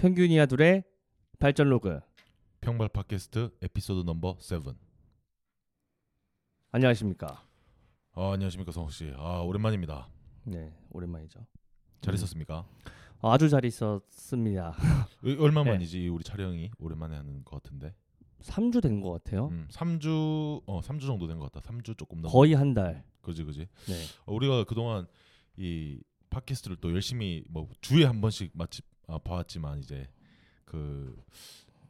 평균이야 둘의 발전 로그. 평발 팟캐스트 에피소드 넘버 7. 안녕하십니까? 아, 안녕하십니까 성욱 씨. 아 오랜만입니다. 네, 오랜만이죠. 잘 음. 있었습니까? 아주 잘 있었습니다. 의- 얼마 네. 만이지 우리 촬영이 오랜만에 하는 것 같은데. 3주 된 것 같아요. 음, 3주 어 3주 정도 된 것 같다. 3주 조금 넘. 거의 한 달. 그지 그지. 네. 어, 우리가 그동안 이 팟캐스트를 또 열심히 뭐 주에 한 번씩 마치 아, 봐왔지만 이제 그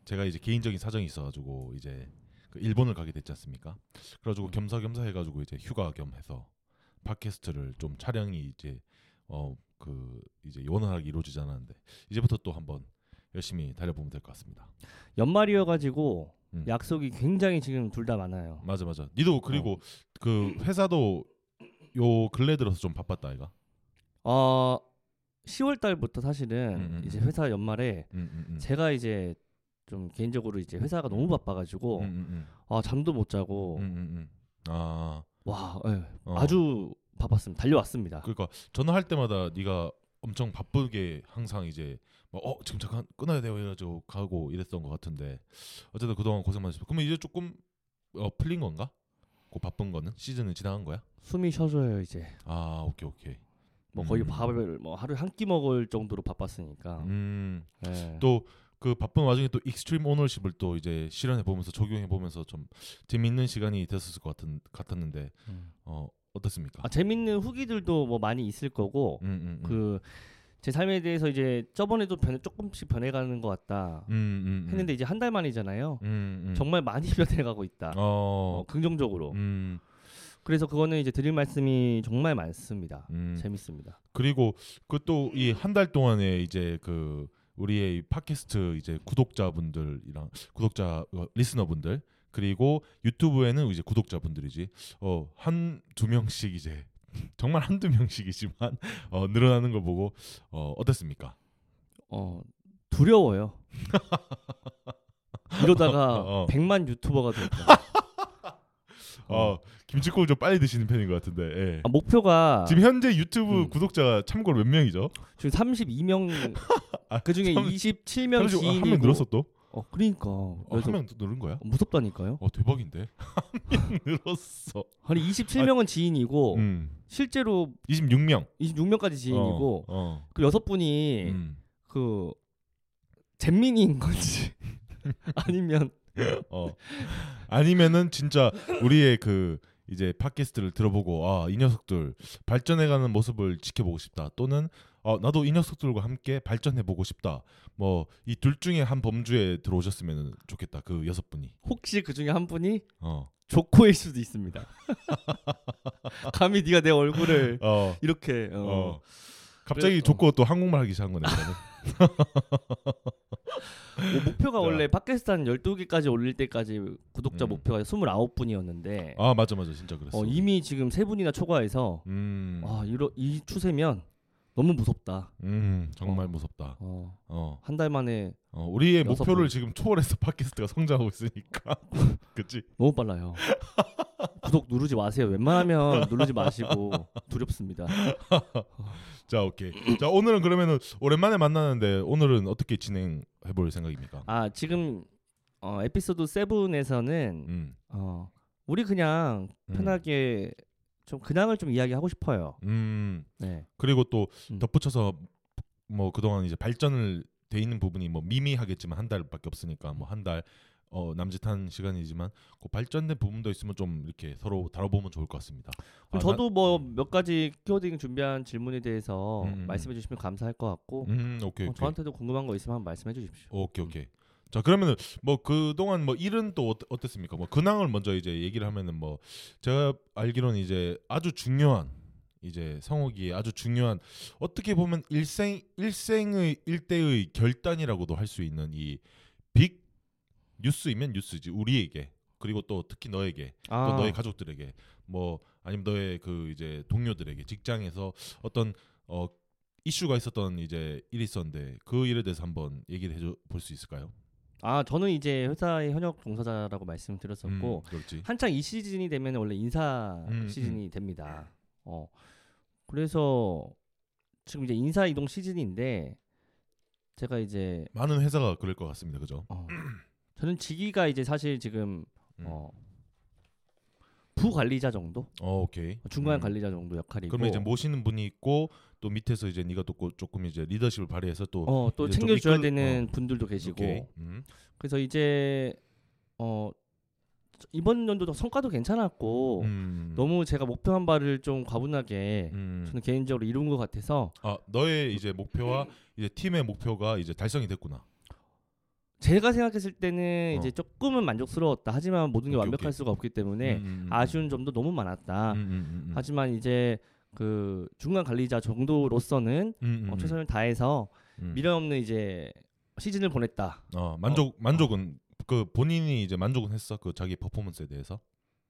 제가 이제 개인적인 사정이 있어가지고 이제 그 일본을 가게 됐지 않습니까? 그래가지고 음. 겸사겸사 해가지고 이제 휴가 겸해서 팟캐스트를 좀 촬영이 이제 어 그 이제 원활하게 이루어지지 않았는데 이제부터 또 한번 열심히 달려보면 될 것 같습니다. 연말이어가지고 음. 약속이 굉장히 지금 둘 다 많아요. 맞아 맞아. 니도 그리고 그 회사도 요 근래 들어서 좀 바빴다 아이가. 어, 10월 달부터 사실은 음, 음, 이제 음. 회사 연말에 음. 제가 이제 좀 개인적으로 이제 회사가 너무 바빠가지고. 아 잠도 못 자고. 아와 예, 어. 아주 바빴습니다. 달려왔습니다. 그러니까 전화할 때마다 네가 엄청 바쁘게 항상 이제 뭐, 어 지금 잠깐 끊어야 돼요 이래가지고 가고 이랬던 것 같은데 어쨌든 그동안 고생 많으셨어. 그러면 이제 조금 어, 풀린 건가? 그 바쁜 거는 시즌은 지나간 거야? 숨이 쉬어져요 이제. 아 오케이 오케이. 뭐 거의 음. 밥을 뭐 하루 에 한 끼 먹을 정도로 바빴으니까. 음. 예. 또그 바쁜 와중에 또 extreme ownership을 또 이제 실현해 보면서 적용해 보면서 좀 재미있는 시간이 됐었을 것 같은 같았는데 음. 어 어떻습니까? 아, 재밌는 후기들도 뭐 많이 있을 거고 음, 음, 음. 그제 삶에 대해서 이제 저번에도 변해 조금씩 변해가는 것 같다 음, 음, 음. 했는데 이제 한 달 만이잖아요. 음, 음. 정말 많이 변해가고 있다. 어, 어, 긍정적으로. 음, 그래서 그거는 이제 드릴 말씀이 정말 많습니다. 음. 재밌습니다. 그리고 그 또 이 한 달 동안에 이제 그 우리의 이 팟캐스트 이제 구독자분들이랑 구독자 어, 리스너분들 그리고 유튜브에는 이제 구독자분들이지 어 한 두 명씩 이제 정말 한두 명씩이지만 어 늘어나는 걸 보고 어 어땠습니까? 어 두려워요. 이러다가 어. 100만 유튜버가 될까. 어 김치국을 좀 빨리 드시는 편인 것 같은데 예. 아, 목표가 지금 현재 유튜브 음. 구독자가 참고로 몇 명이죠? 지금 32명 아, 그 중에 삼- 27명 지인이고 한명 늘었어 또? 어 그러니까 어, 그래서 한명또 늘은 거야? 무섭다니까요. 어 대박인데 한 명 늘었어. 아니 27명은 지인이고 음. 실제로 26명 26명까지 지인이고 어, 어. 그 여섯 분이 음. 그 잼민이인 건지 아니면 어. 아니면은 진짜 우리의 그 이제 팟캐스트를 들어보고 아 이 녀석들 발전해가는 모습을 지켜보고 싶다. 또는 어 나도 이 녀석들과 함께 발전해보고 싶다. 뭐 이 둘 중에 한 범주에 들어오셨으면 좋겠다. 그 여섯 분이. 혹시 그 중에 한 분이 어. 조코일 수도 있습니다. 감히 네가 내 얼굴을 어, 이렇게 어. 어. 갑자기 그래- 좋고 또 한국말 하기 시작한 거네 뭐 목표가 자. 원래 팟캐스트 한 12개까지 올릴 때까지 구독자 음. 목표가 29분이었는데 아 맞아 맞아 진짜 그랬어 어, 이미 지금 세 분이나 초과해서 음, 아, 이러, 이 추세면 너무 무섭다. 음 정말 어. 무섭다 어, 어한달 만에 어, 우리의 여섯 목표를 분. 지금 초월해서 팟캐스트가 성장하고 있으니까 그치 너무 빨라요. 구독 누르지 마세요. 웬만하면 누르지 마시고 두렵습니다. 자 오케이 자 오늘은 그러면은 오랜만에 만나는데 오늘은 어떻게 진행해 볼 생각입니까 아 지금 어, 에피소드 7에서는 음, 어, 우리 그냥 음. 편하게 좀 근황을 좀 이야기하고 싶어요. 음 네. 그리고 또 음. 덧붙여서 뭐 그동안 이제 발전을 돼 있는 부분이 뭐 미미하겠지만 한 달밖에 없으니까 뭐 한 달 어, 남짓한 시간이지만 그 발전된 부분도 있으면 좀 이렇게 서로 다뤄보면 좋을 것 같습니다. 아, 그럼 저도 뭐 몇 가지 키워딩 준비한 질문에 대해서 음, 음, 말씀해 주시면 감사할 것 같고 난- 음 오케이 어, 오케이 저한테도 궁금한 거 있으면 한번 말씀해 주십시오. 오케이 오케이. 자 그러면은 뭐 그동안 뭐 일은 또 어땠, 어땠습니까? 뭐 근황을 먼저 이제 얘기를 하면은 뭐 제가 알기로는 이제 아주 중요한 이제 성욱이의 아주 중요한 어떻게 보면 일생 일생의 일대의 결단이라고도 할 수 있는 이 빅 뉴스이면 뉴스지 우리에게 그리고 또 특히 너에게 아, 또 너의 가족들에게 뭐 아니면 너의 그 이제 동료들에게 직장에서 어떤 어 이슈가 있었던 이제 일이 있었는데 그 일에 대해서 한번 얘기를 해줘 볼 수 있을까요? 아 저는 이제 회사의 현역 종사자라고 말씀드렸었고 음. 한창 이 시즌이 되면 원래 인사 음, 시즌이 됩니다. 어 그래서 지금 이제 인사 이동 시즌인데 제가 이제 많은 회사가 그럴 것 같습니다. 그죠? 어, 저는 직위가 이제 사실 지금 음. 어, 부관리자 정도, 어, 오케이. 중간 음. 관리자 정도 역할이고. 그러면 이제 모시는 분이 있고 또 밑에서 이제 네가 또 고- 조금 이제 리더십을 발휘해서 또 어, 또 챙겨 줘야 이끌- 되는 분들도 계시고. 음. 그래서 이제 어 이번 연도도 성과도 괜찮았고 음. 너무 제가 목표한 바를 좀 과분하게 음. 저는 개인적으로 이룬 것 같아서 아 너의 이제 목표와 이제 팀의 목표가 이제 달성이 됐구나. 제가 생각했을 때는 어. 이제 조금은 만족스러웠다. 하지만 모든 게 오케이, 완벽할 오케이. 수가 없기 때문에 음, 음, 음. 아쉬운 점도 너무 많았다. 음, 음, 음, 음. 하지만 이제 그 중간 관리자 정도로서는 음, 음, 어, 음. 최선을 다해서 음. 미련 없는 이제 시즌을 보냈다. 어 만족 만족은 그 본인이 이제 만족은 했어 그 자기 퍼포먼스에 대해서.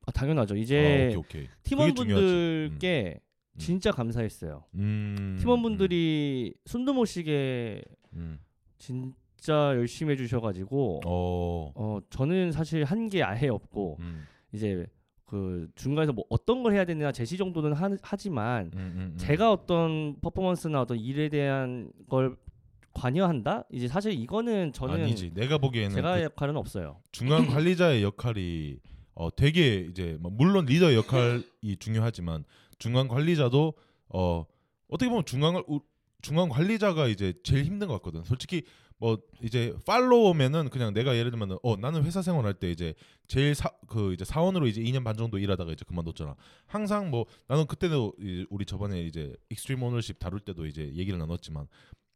아, 당연하죠. 아, 이제 오케이 오케이. 팀원분들께 음. 진짜 감사했어요. 음. 팀원분들이 숨도 못 쉬게 음. 진짜 열심히 해주셔가지고 어. 어 저는 사실 한 게 아예 없고 음. 이제 그 중간에서 뭐 어떤 걸 해야 되느냐 제시 정도는 하, 음, 음, 음. 제가 어떤 퍼포먼스나 어떤 일에 대한 걸 관여한다? 이제 사실 이거는 저는 아니지. 내가 보기에는 제가 그 역할은 없어요. 중간 관리자의 역할이 어 되게 이제 뭐 물론 리더 역할이 중요하지만 중간 관리자도 어 어떻게 보면 중간 중간 관리자가 이제 제일 힘든 것 같거든. 솔직히 뭐 이제 follower면은 그냥 내가 예를 들면 어 나는 회사 생활할 때 이제 제일 사 그 이제 사원으로 이제 2년 반 정도 일하다가 이제 그만뒀잖아. 항상 뭐 나는 그때도 이- 우리 저번에 이제 extreme ownership 다룰 때도 이제 얘기를 나눴지만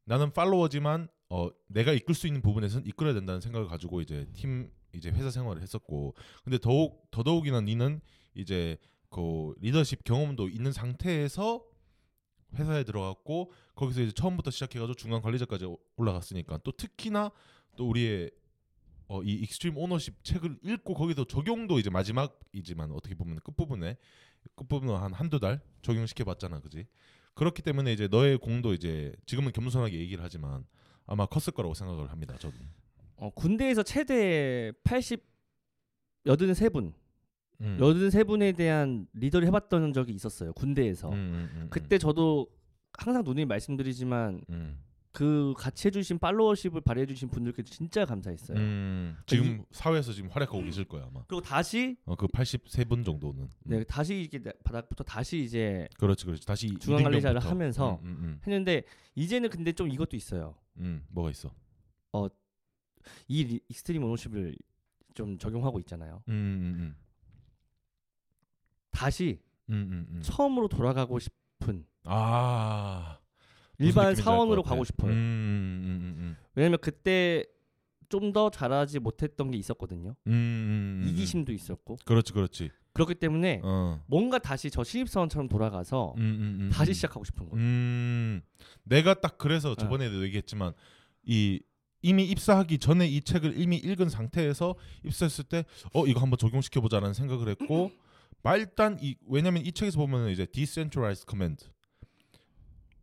나는 follower지만 어 내가 이끌 수 있는 부분에서는 이끌어야 된다는 생각을 가지고 이제 팀 이제 회사 생활을 했었고 근데 더욱 더더욱이나 니는 이제 그 리더십 경험도 있는 상태에서 회사에 들어갔고 거기서 이제 처음부터 시작해가지고 중간 관리자까지 오- 올라갔으니까 또 특히나 또 우리의 어, 이 extreme ownership 책을 읽고 거기서 적용도 이제 마지막이지만 어떻게 보면 끝부분에 끝부분은 한 한두 달 적용시켜 봤잖아 그지 그렇기 때문에 이제 너의 공도 이제 지금은 겸손하게 얘기를 하지만 아마 컸을 거라고 생각을 합니다 저도 어, 군대에서 최대 80 83분, 음. 83분에 대한 리더를 해봤던 적이 있었어요. 군대에서. 음, 음, 음, 그때 저도 항상 누누이 말씀드리지만 음. 그 같이 해주신 팔로워십을 발휘해주신 분들께 진짜 감사했어요. 음, 지금 사회에서 지금 활약하고 계실 거야 아마 그리고 다시 어, 그 83분 정도는 음. 네, 다시 이게 바닥부터 다시 이제 그렇지 그렇지 다시 중간 관리자를. 하면서 음, 음, 했는데 이제는 근데 좀 이것도 있어요. 음, 음, 뭐가 있어 이 리- extreme ownership을 좀 적용하고 있잖아요. 음, 음, 다시 음, 음, 음, 음. 처음으로 돌아가고 싶은 아 일반 사원으로. 가고 싶어요. 음, 음, 음, 왜냐면 그때 좀 더 잘하지 못했던 게 있었거든요. 음, 음, 음, 이기심도 있었고 그렇지 그렇지 그렇기 때문에 어 뭔가 다시 저 신입사원처럼 돌아가서 음, 음, 음, 다시 음. 시작하고 싶은 거예요. 음, 내가 딱 그래서 저번에도 얘기했지만 이 이미 입사하기 전에 이 책을 이미 읽은 상태에서 입사했을 때 어 이거 한번 적용시켜 보자라는 생각을 했고 말단 이 왜냐면 이 책에서 보면 이제 decentralized command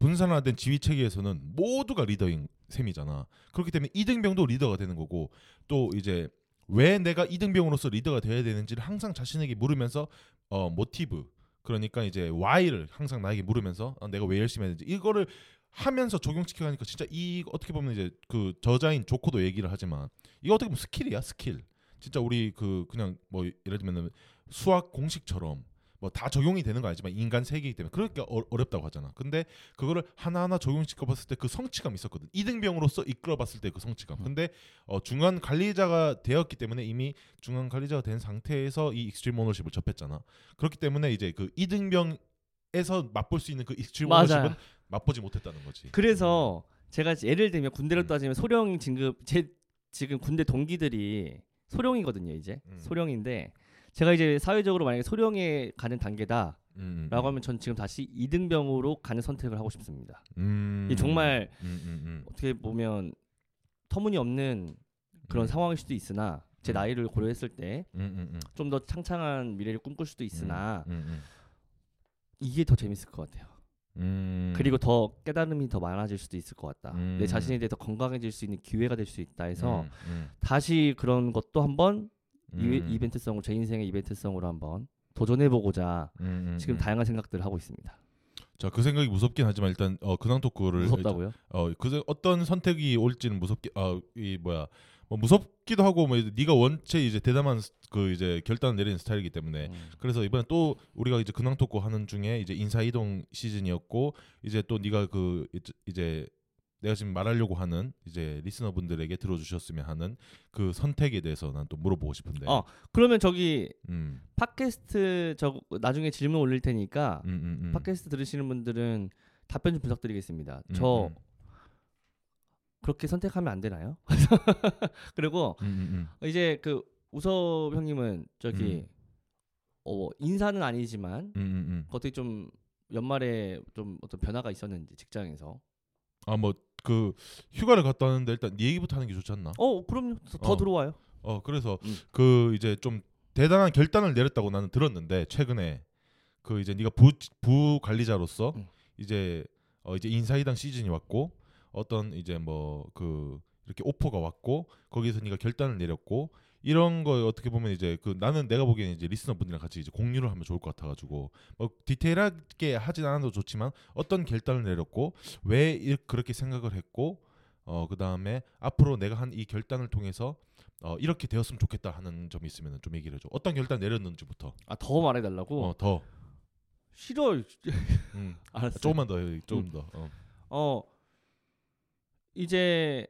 분산화된 지휘 체계에서는 모두가 리더인 셈이잖아. 그렇기 때문에 이등병도 리더가 되는 거고 또 이제 왜 내가 이등병으로서 리더가 되어야 되는지를 항상 자신에게 물으면서 어 모티브 그러니까 이제 why를 항상 나에게 물으면서 어, 내가 왜 열심히 해야 되는지 이거를 하면서 적용시켜 가니까 진짜 이 어떻게 보면 이제 그 저자인 조코도 얘기를 하지만 이거 어떻게 보면 skill이야 skill 진짜 우리 그 그냥 뭐 예를 들면 수학 공식처럼 뭐 다 적용이 되는 거 아니지만 인간 세계이기 때문에 그러니까 어, 어렵다고 하잖아 근데 그거를 하나하나 적용시켜 봤을 때 그 성취감 있었거든 이등병으로서 이끌어 봤을 때 그 성취감 음. 근데 어, 중간 관리자가 되었기 때문에 이미 중간 관리자가 된 상태에서 이 extreme ownership을 접했잖아 그렇기 때문에 이제 그 이등병에서 맛볼 수 있는 그 extreme. ownership은 맛보지 못했다는 거지 그래서 제가 예를 들면 군대로 음. 따지면 소령 진급 제 지금 군대 동기들이 소령이거든요 이제 음. 소령인데 제가 이제 사회적으로 만약에 소령에 가는 단계다라고 음, 음, 하면 전 지금 다시 이등병으로 가는 선택을 하고 싶습니다. 음, 이게 정말 음, 음, 음. 어떻게 보면 터무니없는 그런 음. 상황일 수도 있으나 제 음. 나이를 고려했을 때좀 음, 음, 음. 더 창창한 미래를 꿈꿀 수도 있으나 음, 음, 이게 더 재밌을 것 같아요. 음. 그리고 더 깨달음이 더 많아질 수도 있을 것 같다. 음. 내 자신에 대해 더 건강해질 수 있는 기회가 될 수 있다 해서 음, 음, 다시 그런 것도 한번 이, 음. 이벤트성으로 제 인생의 이벤트성으로 한번 도전해보고자 음, 음, 지금 음. 다양한 생각들을 하고 있습니다. 자 그 생각이 무섭긴 하지만 일단 어 근황 토크를 무섭다고요? 어 그 어떤 선택이 올지는 무섭게 어이 뭐야 뭐 무섭기도 하고 뭐 네가 원체 이제 대담한 스- 그 이제 결단을 내리는 스타일이기 때문에 음. 그래서 이번에 또 우리가 이제 근황 토크 하는 중에 이제 인사 이동 시즌이었고 이제 또 네가 그 이제 내가 지금 말하려고 하는 이제 리스너분들에게 들어주셨으면 하는 그 선택에 대해서 난 또 물어보고 싶은데. 어. 그러면 저기 음, 팟캐스트 저 나중에 질문 올릴 테니까 음, 음, 음. 팟캐스트 들으시는 분들은 답변 좀 부탁드리겠습니다. 음, 저 음, 그렇게 선택하면 안 되나요? 그리고. 이제 그 우섭 형님은 저기 음. 어 인사는 아니지만. 어떻게 좀 연말에 좀 어떤 변화가 있었는지 직장에서 아뭐 그 휴가를 갔다 왔는데 일단 네 얘기부터 하는 게 좋지 않나? 어 그럼요 더, 더 어. 들어와요 어 그래서 음. 그 이제 좀 대단한 결단을 내렸다고 나는 들었는데 최근에 그 이제 네가 부, 부 관리자로서 음. 이제 어 이제 인사이당 시즌이 왔고 어떤 이제 뭐 그 이렇게 오퍼가 왔고 거기서 네가 결단을 내렸고 이런 거 어떻게 보면 이제 그 나는 내가 보기에는 이제 리스너 분들이랑 같이 이제 공유를 하면 좋을 것 같아가지고 뭐 디테일하게 하진 않아도 좋지만 어떤 결단을 내렸고 왜 이- 그렇게 생각을 했고 어 그 다음에 앞으로 내가 한 이 결단을 통해서 어 이렇게 되었으면 좋겠다 하는 점이 있으면 좀 얘기를 해줘. 어떤 결단 내렸는지부터. 아 더 말해달라고 어 더. 싫어 음. 알았어 조금만 더 해, 조금 더. 어. 어 이제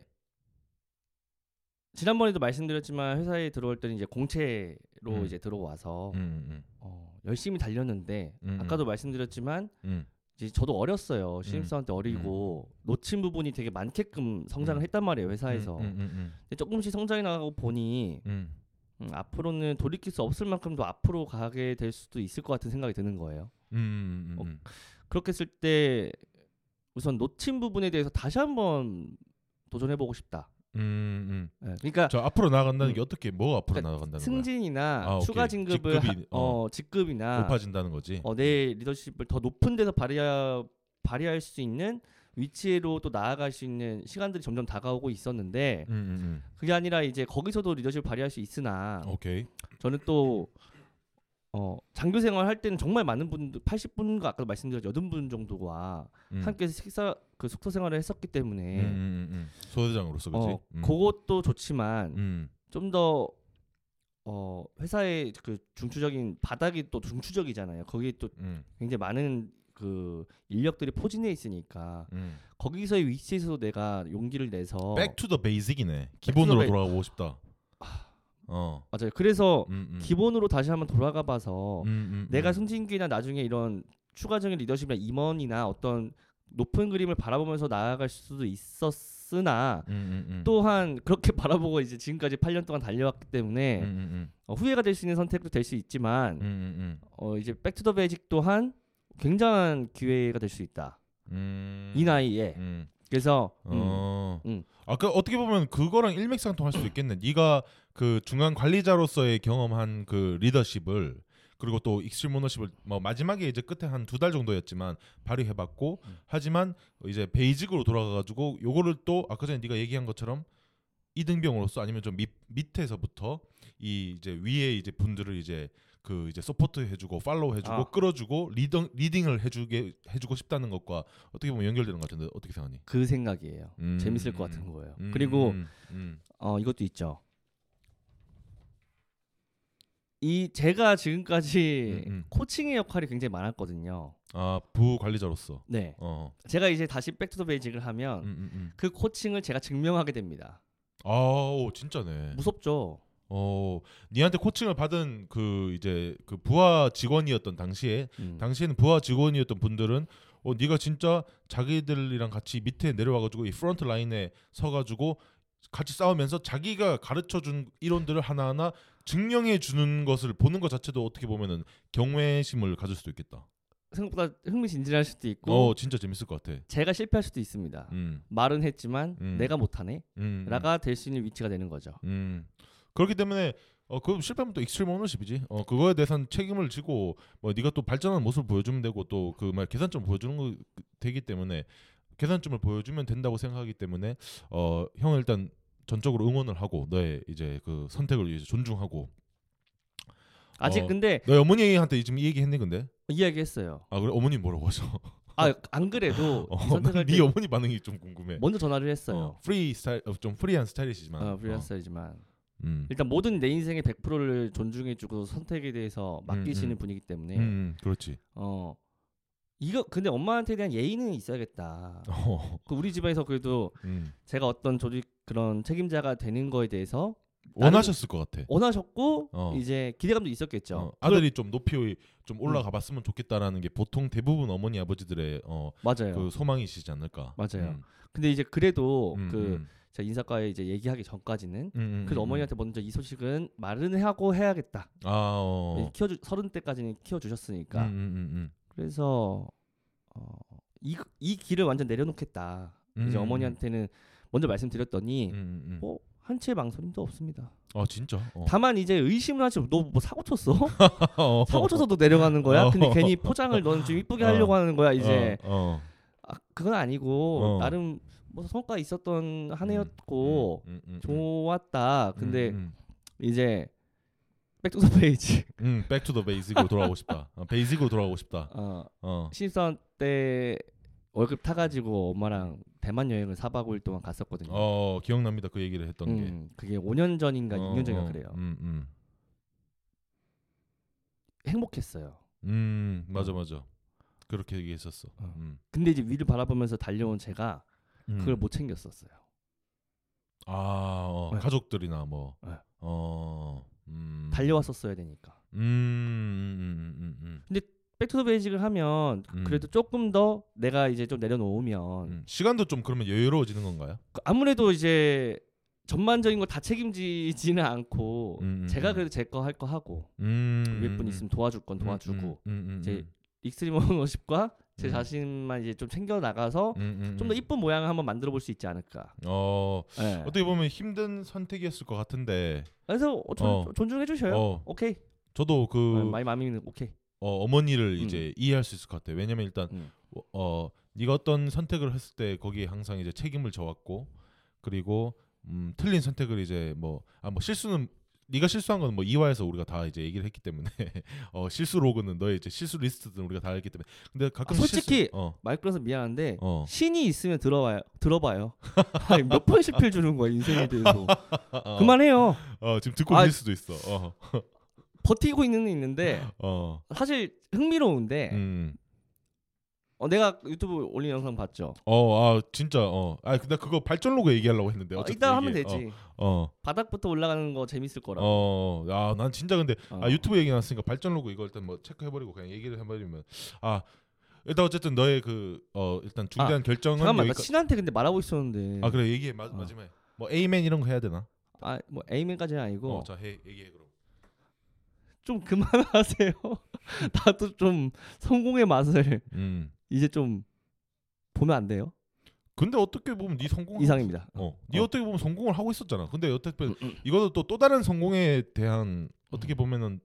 지난번에도 말씀드렸지만 회사에 들어올 때는 이제 공채로 음. 이제 들어와서 음, 음, 어, 열심히 달렸는데 음, 아까도 말씀드렸지만 음. 이제 저도 어렸어요 신입사원 때 어리고 놓친 부분이 되게 많게끔 성장을 음. 했단 말이에요 회사에서 음, 음, 음, 근데 조금씩 성장이 나가고 보니 음. 음, 앞으로는 돌이킬 수 없을 만큼 더 앞으로 가게 될 수도 있을 것 같은 생각이 드는 거예요 음, 음, 음, 어, 음. 그렇게 했을 때 우선 놓친 부분에 대해서 다시 한번 도전해보고 싶다 음, 음. 예, 그러니까 저 앞으로 나아간다는 음. 게 어떻게 뭐 앞으로 그러니까 나아간다는 거야? 승진이나 아. 추가 진급을 직급이, 하- 어, 직급이나 높아진다는 거지. 어, 내 리더십을 더 높은 데서 발휘하, 발휘할 수 있는 위치로 또 나아갈 수 있는 시간들이 점점 다가오고 있었는데 음, 음, 그게 아니라 이제 거기서도 리더십을 발휘할 수 있으나 음. 오케이. 저는 또 어, 장교 생활 할 때는 정말 많은 분들 80분과 아까 말씀드렸죠 80분 정도와 음. 함께 식사 그 숙소 생활을 했었기 음, 때문에 음, 음, 음. 소대장으로서 그지. 어, 음. 그것도 좋지만 음. 좀더 어, 회사의 그 중추적인 바닥이 또 중추적이잖아요. 거기에 또 음. 굉장히 많은 그 인력들이 포진해 있으니까 음. 거기서의 위치에서 내가 용기를 내서 Back to the basic이네. 기본으로 베- 돌아가고 싶다. 어. 맞아요. 그래서 음, 음. 기본으로 다시 한번 돌아가 봐서 음, 음, 내가 음. 승진이나 나중에 이런 추가적인 리더십이나 임원이나 어떤 높은 그림을 바라보면서 나아갈 수도 있었으나 음, 음, 음. 또한 그렇게 바라보고 이제 지금까지 8년 동안 달려왔기 때문에 음, 음, 음. 어, 후회가 될 수 있는 선택도 될 수 있지만. 어, 이제 back to the basic 또한 굉장한 기회가 될 수 있다. 음. 이 나이에. 음. 그래서 음, 어. 음. 아까 어떻게 보면 그거랑 일맥상통할 수도 있겠네. 네가 그 중간 관리자로서의 경험한 그 리더십을 그리고 또 extreme ownership을 뭐 마지막에 이제 끝에 한 두 달 정도였지만 발휘해봤고 음. 하지만 이제 basic으로 돌아가가지고 요거를 또 아까 전에 네가 얘기한 것처럼 이등병으로서 아니면 좀 밑, 밑에서부터 이 이제 위에 이제 분들을 이제 그 이제 support 해주고 follow 해주고 아. 끌어주고 리더 leading을 해주게 해주고 싶다는 것과 어떻게 보면 연결되는 것 같은데 어떻게 생각하니? 그 생각이에요. 음, 재밌을 것 음, 같은 거예요. 음, 그리고 음, 음. 어, 이것도 있죠. 이 제가 지금까지 음, 음. coaching의 역할이 굉장히 많았거든요. 아 부 관리자로서 네, 어 제가 이제 다시 back to the basic을 하면 음, 음, 음. 그 coaching을 제가 증명하게 됩니다. 아오 진짜네 무섭죠. 어 니한테 coaching을 받은 그 이제 그 부하 직원이었던 당시에 음. 당시에는 부하 직원이었던 분들은 어 네가 진짜 자기들이랑 같이 밑에 내려와가지고 이 front line에 서가지고 같이 싸우면서 자기가 가르쳐 준 이론들을 하나하나 증명해 주는 것을 보는 것 자체도 어떻게 보면은 경외심을 가질 수도 있겠다. 생각보다 흥미진진할 수도 있고 어 진짜 재밌을 것 같아. 제가 실패할 수도 있습니다. 음, 말은 했지만 음. 내가 못하네. 음, 라가 될 수 있는 위치가 되는 거죠. 음. 그렇기 때문에 어 그 실패하면 또 extreme ownership이지. 어 그거에 대해서는 책임을 지고 뭐 네가 또 발전하는 모습을 보여주면 되고 또 그 말 개선점 보여주는 거 되기 때문에 개선점을 보여주면 된다고 생각하기 때문에 어 형은 일단 전적으로 응원을 하고 너의 이제 그 선택을 이제 존중하고 아직 어. 근데 너희 어머니한테 지금 이 얘기 했니 근데? 이야기했어요. 아 그래 어머니 뭐라고 하셔? 아 안 그래도 어, 이 선택할 때네 어머니 반응이 좀 궁금해. 먼저 전화를 했어요. 어, free style 어, 좀 free한 스타일이시지만. 어, 프리랜서이지만 음. 일단 모든 내 인생의 100%를 존중해주고 선택에 대해서 맡기시는 음. 분이기 때문에 음, 음, 그렇지. 어 이거 근데 엄마한테 대한 예의는 있어야겠다. 어, 그 우리 집에서 그래도 음. 제가 어떤 조직 그런 책임자가 되는 거에 대해서 원하셨을 것 같아. 원하셨고 어. 이제 기대감도 있었겠죠. 어, 아들이 좀 높이 좀 올라가봤으면 좋겠다라는 게 보통 대부분 어머니 아버지들의 어, 맞아요. 그 소망이시지 않을까. 맞아요. 음, 근데 이제 그래도 음, 그 음, 제가 인사과에 이제 얘기하기 전까지는 음, 음, 그래서 음, 어머니한테 먼저 이 소식은 말은 하고 해야겠다. 아, 어. 키워주 서른 때까지는 키워주셨으니까. 음, 음, 음, 그래서 어, 이, 이 길을 완전 내려놓겠다. 음. 이제 음, 어머니한테는 먼저 말씀드렸더니 음, 음, 음. 뭐 한치의 망설임도 없습니다. 아 진짜. 어. 다만 이제 의심을 하지. 너 뭐 사고 쳤어? 어. 사고 쳐서 너 내려가는 거야? 근데 어. 괜히 포장을 너는 좀 이쁘게 어. 하려고 하는 거야 이제. 어, 어. 아, 그건 아니고 어. 나름 뭐 성과 있었던 한 해였고 음, 음, 음, 좋았다. 근데 음, 이제 back to the basic. 음, back to the basic으로 돌아가고 싶다. 어, basic으로 돌아가고 싶다. 어, 어. 신입사원 때 월급 타가지고 엄마랑 대만 여행을 4박 5일 동안 갔었거든요. 어 기억납니다. 그 얘기를 했던 게. 음, 그게 5년 전인가 어, 6년 전인가 어, 그래요. 음, 음. 행복했어요. 음, 맞아 맞아. 그렇게 얘기했었어. 어. 음. 근데 이제 위를 바라보면서 달려온 제가 음. 그걸 못 챙겼었어요. 아, 어, 네. 가족들이나 뭐. 네. 어. 음. 달려왔었어야 되니까. 음, 음, 음, 음, 음, back to the basic을 하면 음. 그래도 조금 더 내가 이제 좀 내려놓으면 음. 시간도 좀 그러면 여유로워지는 건가요? 그 아무래도 이제 전반적인 걸 다 책임지지는 않고 음, 음, 제가 음. 그래도 제 거 할 거 하고 음. 위에 분 있으면 도와줄 건 음, 도와주고 이제 음. extreme ownership과 제 음. 자신만 이제 좀 챙겨 나가서 좀더 음. 이쁜 모양을 한번 만들어 볼 수 있지 않을까. 어, 예. 어떻게 보면 힘든 선택이었을 것 같은데 그래서 어, 존, 어. 존중해 주셔요. 어. 오케이. 저도 그 어, my mommy는 오케이. 어, 어머니를 음. 이제 이해할 수 있을 것 같아요. 왜냐면 일단 음. 어, 어 네가 어떤 선택을 했을 때 거기에 항상 이제 책임을 져왔고 그리고 음, 틀린 선택을 이제 뭐아 뭐 실수는 네가 실수한 건 뭐 이화에서 우리가 다 이제 얘기를 했기 때문에 어 실수 log는 너의 이제 실수 리스트든 우리가 다 했기 때문에 근데 가끔 아, 솔직히 어, 말 끊어서 미안한데 어. 신이 있으면 들어봐요. 들어봐요. 아니, 몇 번씩 필 주는 거야 인생에 대해서. 어, 그만해요. 어 지금 듣고 아, 있을 수도 있어. 어. 버티고 있는 애 있는데 어. 사실 흥미로운데 음. 어, 내가 유튜브 올린 영상 봤죠. 어, 아 진짜 어. 아 근데 그거 발전 로그 얘기하려고 했는데 어, 이따 하면 얘기해. 되지. 어. 바닥부터 올라가는 거 재밌을 거라고. 어. 아, 난 진짜 근데 어. 아 유튜브 얘기 나왔으니까 발전 로그 이거 일단 뭐 체크해버리고 그냥 얘기를 해버리면 아 일단 어쨌든 너의 그어 일단 중대한 결정은 잠깐만 나 여기까... 신한테 근데 말하고 있었는데. 아 그래 얘기해 마, 어. 마지막에 뭐 에이맨 이런 거 해야 되나? 아뭐 에이맨까지는 아니고 어 자 해 얘기해 그럼. 좀 그만하세요. 나도 좀 성공의 맛을 음. 이제 좀 보면 안 돼요? 근데 어떻게 보면 네 성공 이상입니다. 어, 네 어. 어. 떻게 보면 성공을 하고 있었잖아. 근데 어떻게 음, 음. 이것도 또 또 다른 성공에 대한 어떻게 보면은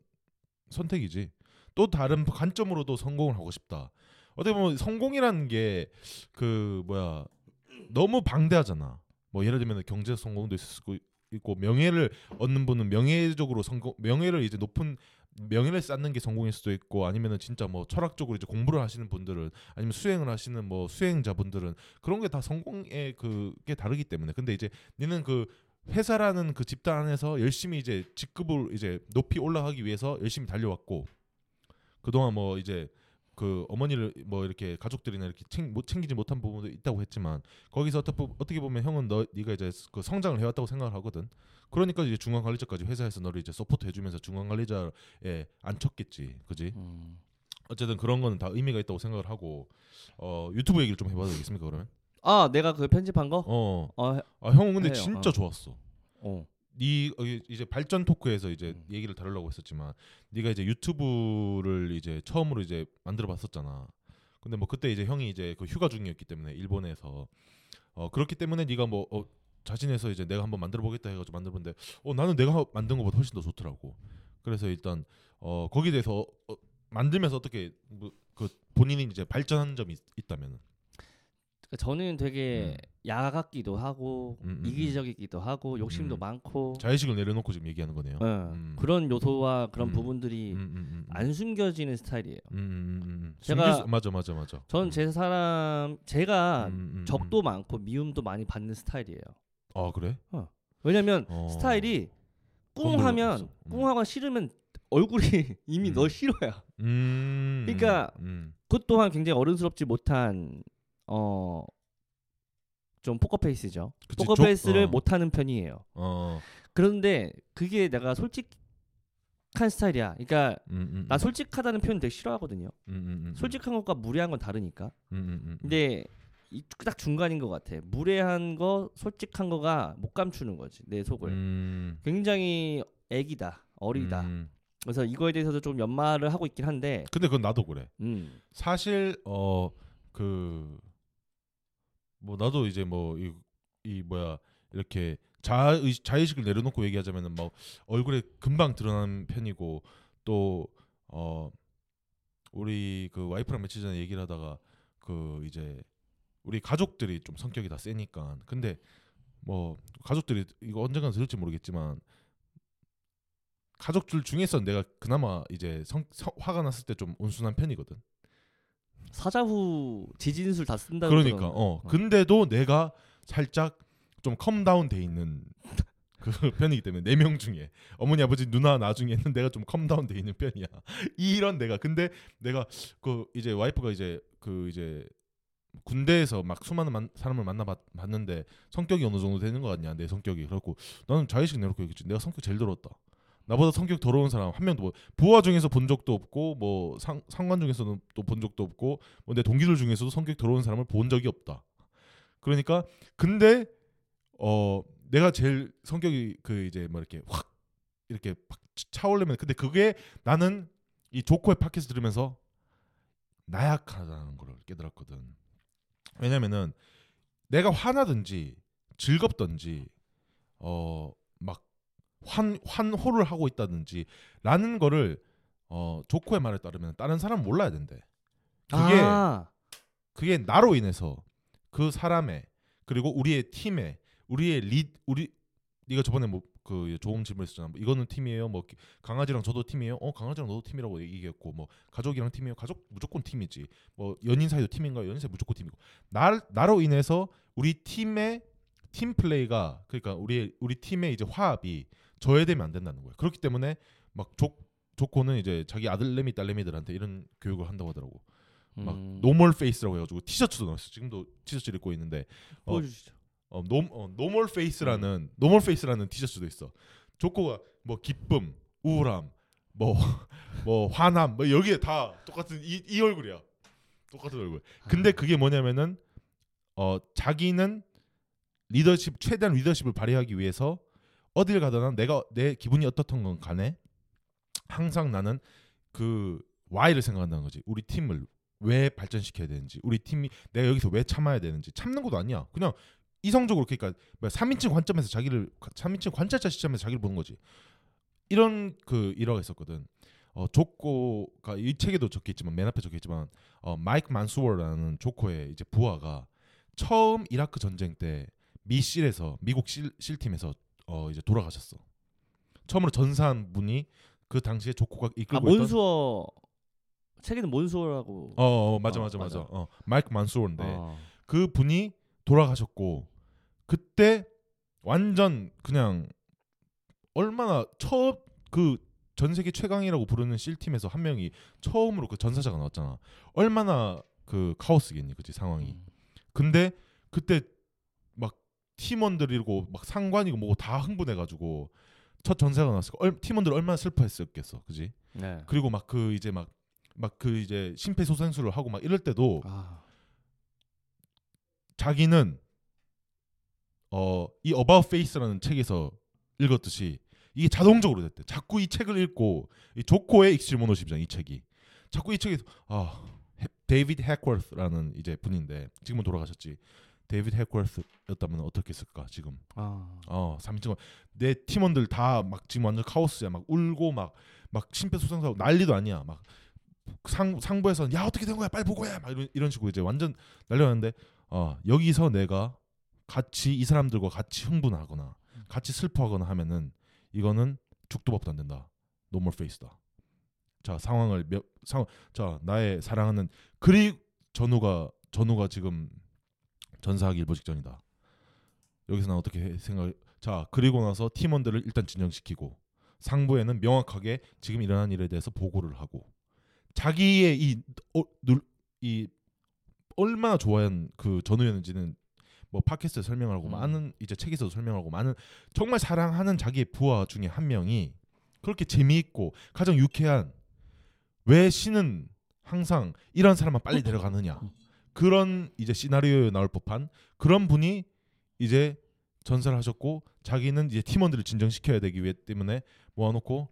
선택이지. 또 다른 관점으로도 성공을 하고 싶다. 어떻게 보면 성공이라는 게 그 뭐야 너무 방대하잖아. 뭐 예를 들면 경제 성공도 있을 수 있고 명예를 얻는 분은 명예적으로 성공 명예를 이제 높은 명예를 쌓는 게 성공일 수도 있고 아니면은 진짜 뭐 철학적으로 이제 공부를 하시는 분들은 아니면 수행을 하시는 뭐 수행자분들은 그런 게 다 성공의 그게 다르기 때문에. 근데 이제 니는 그 회사라는 그 집단 안에서 열심히 이제 직급을 이제 높이 올라가기 위해서 열심히 달려왔고 그동안 뭐 이제 그 어머니를 뭐 이렇게 가족들이나 이렇게 챙, 못 챙기지 못한 부분도 있다고 했지만 거기서 어떻게, 보- 어떻게 보면 형은 너 네가 이제 그 성장을 해왔다고 생각을 하거든. 그러니까 이제 중간 관리자까지 회사에서 너를 이제 support 해주면서 중간 관리자에 앉혔겠지, 그지? 음. 어쨌든 그런 거는 다 의미가 있다고 생각을 하고 어 유튜브 얘기를 좀 해봐도 되겠습니까 그러면? 아 내가 그 편집한 거? 어, 어, 해- 아 형은 근데 해요. 진짜 어. 좋았어. 어. 네 어, 이제 발전 토크에서 이제 음. 얘기를 다루려고 했었지만 네가 이제 유튜브를 이제 처음으로 이제 만들어 봤었잖아. 근데 뭐 그때 이제 형이 이제 그 휴가 중이었기 때문에 일본에서 어 그렇기 때문에 네가 뭐 어, 자신해서 이제 내가 한번 만들어 보겠다 해가지고 만들었는데 어 나는 내가 만든 것보다 훨씬 더 좋더라고. 그래서 일단 어 거기에 대해서 어, 만들면서 어떻게 뭐, 그 본인이 이제 발전한 점이 있, 있다면 저는 되게 야 같기도 하고 음, 음, 음. 이기적이기도 하고 욕심도 음. 많고 자의식을 내려놓고 지금 얘기하는 거네요. 예, 음. 그런 요소와 그런 음. 부분들이 음, 음, 음, 음. 안 숨겨지는 스타일이에요. 음, 음, 음, 음. 제가- 수- 맞아 맞아 맞아. 전 제 사람 제가 음, 음, 음. 적도 많고 미움도 많이 받는 스타일이에요. 아 그래? 왜냐면 어. 스타일이 꿍하면. 음. 꿍하고 싫으면 얼굴이 이미 음. 너 싫어야. 음. 그러니까 음. 그것 또한 굉장히 어른스럽지 못한 어. 좀 포커페이스죠. 그치, 포커페이스를 조- 어. 못하는 편이에요. 어. 그런데 그게 내가 솔직한 스타일이야. 그러니까 음, 음, 나 음. 솔직하다는 표현 되게 싫어하거든요. 음, 음, 음. 솔직한 것과 무례한 건 다르니까. 근데 이딱 중간인 것 같아. 무례한 거, 솔직한 거가 못 감추는 거지 내 속을. 음. 굉장히 애기다, 어리다. 음. 그래서 이거에 대해서도 좀 연마를 하고 있긴 한데, 근데 그건 나도 그래. 음, 사실 어 그 뭐 나도 이제 뭐이 뭐야 이렇게 자의 자의식을 내려놓고 얘기하자면은 뭐 얼굴에 금방 드러나는 편이고 또 어 우리 그 와이프랑 며칠 전에 얘기를 하다가 그 이제 우리 가족들이 좀 성격이 다 세니까 근데 뭐 가족들이 이거 언젠가 들을지 모르겠지만 가족들 중에서 내가 그나마 이제 성, 성- 화가 났을 때 좀 온순한 편이거든. 사자후 지진술 다 쓴다는 그러니까 그런- 어. 근데도 내가 살짝 좀 calm down 돼 있는 그 편이기 때문에 네 명 중에. 어머니 아버지 누나 나 중에는 내가 좀 calm down 돼 있는 편이야. 이런 내가. 근데 내가 그 이제 와이프가 이제 그 이제 군대에서 막 수많은 만, 사람을 만나 봤, 봤는데 성격이 어느 정도 되는 거 같냐 내 성격이. 그래갖고 나는 자의식 내놓고 얘기했지. 내가 성격 제일 더럽다 나보다 성격 더러운 사람 한 명도 뭐 부하 중에서 본 적도 없고 뭐 상, 상관 중에서는 또 본 적도 없고 뭐 내 동기들 중에서도 성격 더러운 사람을 본 적이 없다. 그러니까 근데 어 내가 제일 성격이 그 이제 뭐 이렇게 확 이렇게 팍 차오르면 근데 그게 나는 이 조코의 팟캐스트 들으면서 나약하다는 걸 깨달았거든. 왜냐면은 내가 화나든지 즐겁든지 어막 환 환호를 하고 있다든지 라는 거를 어 조코의 말에 따르면 다른 사람 은 몰라야 된대. 그게 아, 그게 나로 인해서 그 사람의 그리고 우리의 팀의 우리의 리 우리 네가 저번에 뭐 그 좋은 질문 했었잖아. 뭐 이거는 팀이에요. 뭐 강아지랑 저도 팀이에요. 어 강아지랑 너도 팀이라고 얘기했고 뭐 가족이랑 팀이에요. 가족 무조건 팀이지. 뭐 연인 사이도 팀인가? 연인 사이 무조건 팀이고. 날 나로 인해서 우리 팀의 팀 플레이가 그러니까 우리 우리 팀의 이제 화합이 저해되면 안 된다는 거예요. 그렇기 때문에 막 조 조코는 이제 자기 아들내미 딸내미들한테 이런 교육을 한다고 하더라고. 막 음, normal face라고 해가지고 티셔츠도 나왔어. 지금도 티셔츠를 입고 있는데 어, 보여주시죠. 어, 노, 어, normal face라는 normal face라는 티셔츠도 있어. 조코가 뭐 기쁨, 우울함, 뭐 뭐 화남, 뭐 여기에 다 똑같은 이, 이 얼굴이야. 똑같은 얼굴. 근데 그게 뭐냐면은 어 자기는 리더십 최대한 리더십을 발휘하기 위해서 어딜 가더나 내가 내 기분이 어떻던 건 간에 항상 나는 그 Y를 생각한다는 거지. 우리 팀을 왜 발전시켜야 되는지, 우리 팀이 내가 여기서 왜 참아야 되는지 참는 것도 아니야. 그냥 이성적으로 그러니까 뭐 3인칭 관점에서 자기를 3인칭 관찰자 시점에서 자기를 보는 거지. 이런 그 일화가 있었거든. 어 조코가 이 책에도 적혀 있지만 맨 앞에 적혀 있지만 어 마이크 만수어라는 조코의 이제 부하가 처음 이라크 전쟁 때 미실에서 미국 실, 실팀에서 어 이제 돌아가셨어. 처음으로 전사한 분이 그 당시에 조코가 아 이끌고 있던 몬수어 책에는 몬수어라고. 어, 어 맞아 어, 맞아 맞아. 맞아. 어 마이크 만수어인데 어. 그 분이 돌아가셨고 그때 완전 그냥 얼마나 처음 그전 세계 최강이라고 부르는 실 팀에서 한 명이 처음으로 그 전사자가 나왔잖아. 얼마나 그 카오스겠니, 그지 상황이. 음. 근데 그때 막 팀원들이고 막 상관이고 뭐고 다 흥분해가지고 첫 전사가 나왔을 거 팀원들 얼마나 슬퍼했었겠어, 그지? 네. 그리고 막 그 이제 막 막 그 이제 심폐소생술을 하고 막 이럴 때도 아, 자기는 어 이 About Face라는 책에서 읽었듯이 이게 자동적으로 됐대. 자꾸 이 책을 읽고 이 조코의 Extreme Ownership이잖아 이 책이. 자꾸 이 책에서 아 해- 데이비드 해크워스라는 이제 분인데 지금은 돌아가셨지. 데이비드 해크워스였다면 어떻게 했을까 지금. 아. 어 3인칭 내 팀원들 다 막 지금 완전 카오스야. 막 울고 막 막 심폐소생술하고 난리도 아니야. 막 상, 상부에서는 야 어떻게 된 거야 빨리 보고 해 막 이런, 이런 식으로 이제 완전 난리났는데 어 여기서 내가 같이 이 사람들과 같이 흥분하거나 같이 슬퍼하거나 하면은 이거는 죽도 밥도 안 된다. normal face다. 자 상황을 몇, 상황 자 나의 사랑하는 그리 전우가 전우가 지금 전사하기 일보 직전이다. 여기서 난 어떻게 해- 생각? 자 그리고 나서 팀원들을 일단 진정시키고 상부에는 명확하게 지금 일어난 일에 대해서 보고를 하고 자기의 이, 어, 눌, 이 얼마나 좋아한 그 전우였는지는 뭐 팟캐스트에 설명하고 음. 많은 이제 책에서도 설명하고 많은 정말 사랑하는 자기의 부하 중에 한 명이 그렇게 재미있고 가장 유쾌한 왜 신은 항상 이런 사람만 빨리 데려가느냐 그런 이제 시나리오에 나올 법한 그런 분이 이제 전사를 하셨고 자기는 이제 팀원들을 진정시켜야 되기 위해 때문에 모아놓고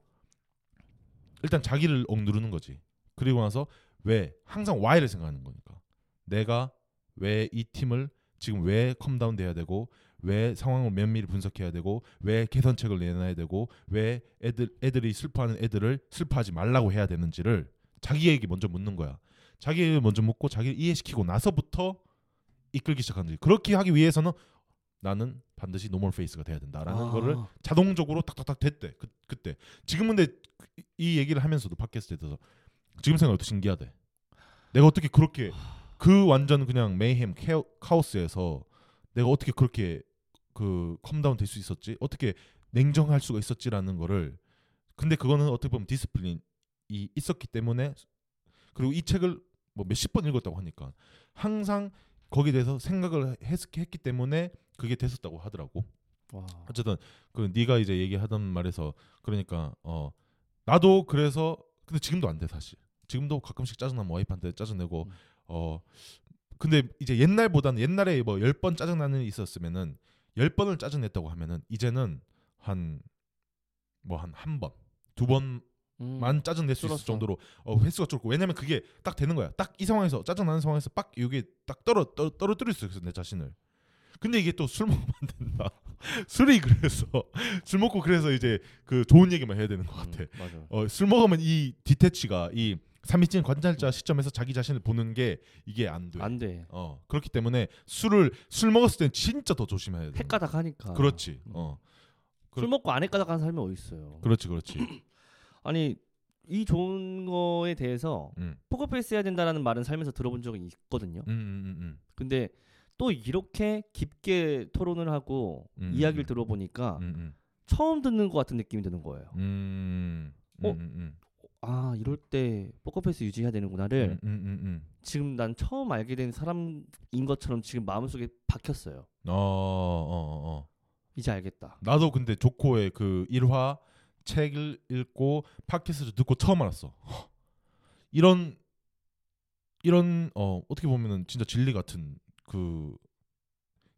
일단 자기를 억누르는 거지 그리고 나서 왜 항상 why를 생각하는 거니까 내가 왜 이 팀을 지금 왜 calm down 돼야 되고 왜 상황을 면밀히 분석해야 되고 왜 개선책을 내놔야 되고 왜 애들 애들이 슬퍼하는 애들을 슬퍼하지 말라고 해야 되는지를 자기에게 먼저 묻는 거야. 자기에게 먼저 묻고 자기를 이해시키고 나서부터 이끌기 시작하는 거지. 그렇게 하기 위해서는 나는 반드시 normal face가 돼야 된다라는 아. 거를 자동적으로 탁탁탁 됐대. 그, 그때. 지금은 근데 이 얘기를 하면서도 팟캐스트에 대해서 지금 생각해도 신기하대. 내가 어떻게 그렇게 그 완전 그냥 mayhem 케어, 카오스에서 내가 어떻게 그렇게 그 calm down 될 수 있었지? 어떻게 냉정할 수가 있었지라는 거를 근데 그거는 어떻게 보면 discipline이 있었기 때문에 그리고 이 책을 뭐 몇십 번 읽었다고 하니까 항상 거기에 대해서 생각을 했, 했기 때문에 그게 됐었다고 하더라고. 와. 어쨌든 그 네가 이제 얘기하던 말에서 그러니까 어 나도 그래서 근데 지금도 안 돼 사실 지금도 가끔씩 짜증나면 와이프한테 짜증내고 음. 어 근데 이제 옛날보다는 옛날에 뭐 열 번 짜증나는 일이 있었으면은 열 번을 짜증냈다고 하면은 이제는 한 뭐 한 한 번 두 번 만 음. 짜증 낼 수 있을 줄었어. 정도로 어, 횟수가 줄고 왜냐면 그게 딱 되는 거야 딱 이 상황에서 짜증 나는 상황에서 빡 이게 딱 떨어 떨어 떨어뜨릴 수 있어 내 자신을 근데 이게 또 술 먹으면 안 된다 술이 그래서 술 먹고 그래서 이제 그 좋은 얘기만 해야 되는 것 같아 음, 맞아. 어, 술 먹으면 이 detach가 이 삼인칭 관찰자 시점에서 자기 자신을 보는 게 이게 안 돼. 안 돼. 어 그렇기 때문에 술을 술 먹었을 땐 진짜 더 조심해야 돼. 헷가닥 하니까. 그렇지. 음. 어술 먹고 안 헷가닥 하는 사람이 어디 있어요. 그렇지 그렇지. 아니 이 좋은 거에 대해서 음. 포커페이스 해야 된다라는 말은 살면서 들어본 적이 있거든요. 음, 음, 음, 근데 또 이렇게 깊게 토론을 하고 음, 이야기를 음. 들어보니까 음, 음, 처음 듣는 것 같은 느낌이 드는 거예요. 음, 음, 어? 음, 음, 아 이럴 때 포커페이스 유지해야 음, 되는구나를 음, 음, 음. 지금 난 처음 알게 된 사람인 것처럼 지금 마음속에 박혔어요. 어, 어, 어, 어. 이제 알겠다. 나도 근데 조코의 그 일화 책을 읽고 팟캐스트를 듣고 처음 알았어. 허, 이런 이런 어 어떻게 보면은 진짜 진리 같은 그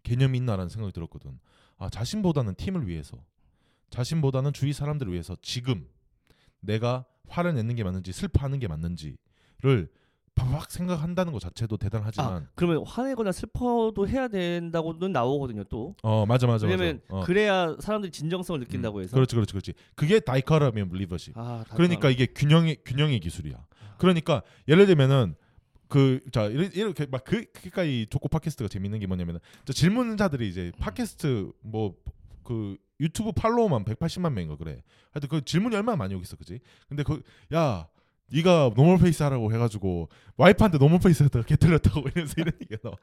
개념이 있나라는 생각이 들었거든. 아 자신보다는 팀을 위해서, 자신보다는 주위 사람들을 위해서 지금 내가 화를 내는 게 맞는지 슬퍼하는 게 맞는지를 막 생각한다는 것 자체도 대단하지만 아 그러면 화내거나 슬퍼도 해야 된다고는 나오거든요 또. 어 맞아 맞아 왜냐면 맞아. 어. 그래야 사람들이 진정성을 느낀다고 음, 해서. 그렇지 그렇지 그렇지. 그게 Dichotomy of Leadership. 아, 다 그러니까 이게 균형의 균형의 기술이야. 그러니까 예를 들면은 그자 이렇게 막 그 그러니까 이 조코 팟캐스트가 재밌는 게 뭐냐면은 저 질문자들이 이제 팟캐스트 뭐 그 유튜브 팔로워만 180만 명인가 그래. 하여튼 그 질문이 얼마나 많이 오겠어, 그지? 근데 그 야 네가 normal face 하라고 해가지고 와이프한테 normal face 하다가 개 털렸다고 이러면서 이런 얘기가 나와.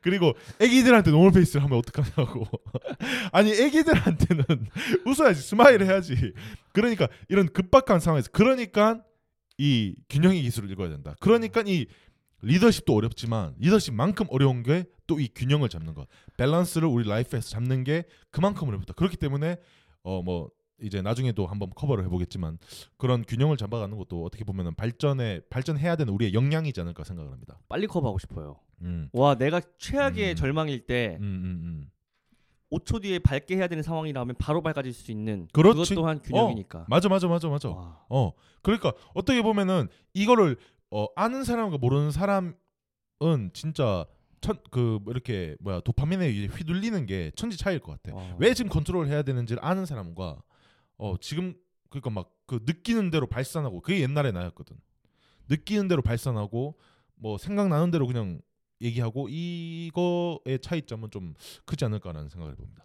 그리고 애기들한테 normal face를 하면 어떡하냐고. 아니 애기들한테는 웃어야지 smile 해야지. 그러니까 이런 급박한 상황에서 그러니까 이 균형의 기술을 읽어야 된다. 그러니까 이 리더십도 어렵지만 리더십만큼 어려운 게 또 이 균형을 잡는 것. 밸런스를 우리 life에서 잡는 게 그만큼 어렵다. 그렇기 때문에 어 뭐 이제 나중에도 한번 커버를 해보겠지만 그런 균형을 잡아가는 것도 어떻게 보면은 발전에 발전해야 되는 우리의 역량이지 않을까 생각을 합니다. 빨리 커버하고 싶어요. 음, 와 내가 최악의 음. 절망일 때 음, 음, 음. 5초 뒤에 밝게 해야 되는 상황이라면 바로 밝아질 수 있는 그렇지. 것 또한 균형이니까. 맞아, 맞아, 맞아, 맞아. 와. 어, 그러니까 어떻게 보면은 이거를 어, 아는 사람과 모르는 사람은 진짜 천, 그 이렇게 뭐야 도파민에 휘둘리는 게 천지 차이일 것 같아. 와. 왜 지금 컨트롤 해야 되는지를 아는 사람과 어 지금 그러니까 막 그 느끼는 대로 발산하고 그게 옛날에 나였거든. 느끼는 대로 발산하고 뭐 생각나는 대로 그냥 얘기하고 이거의 차이점은 좀 크지 않을까라는 생각을 해봅니다.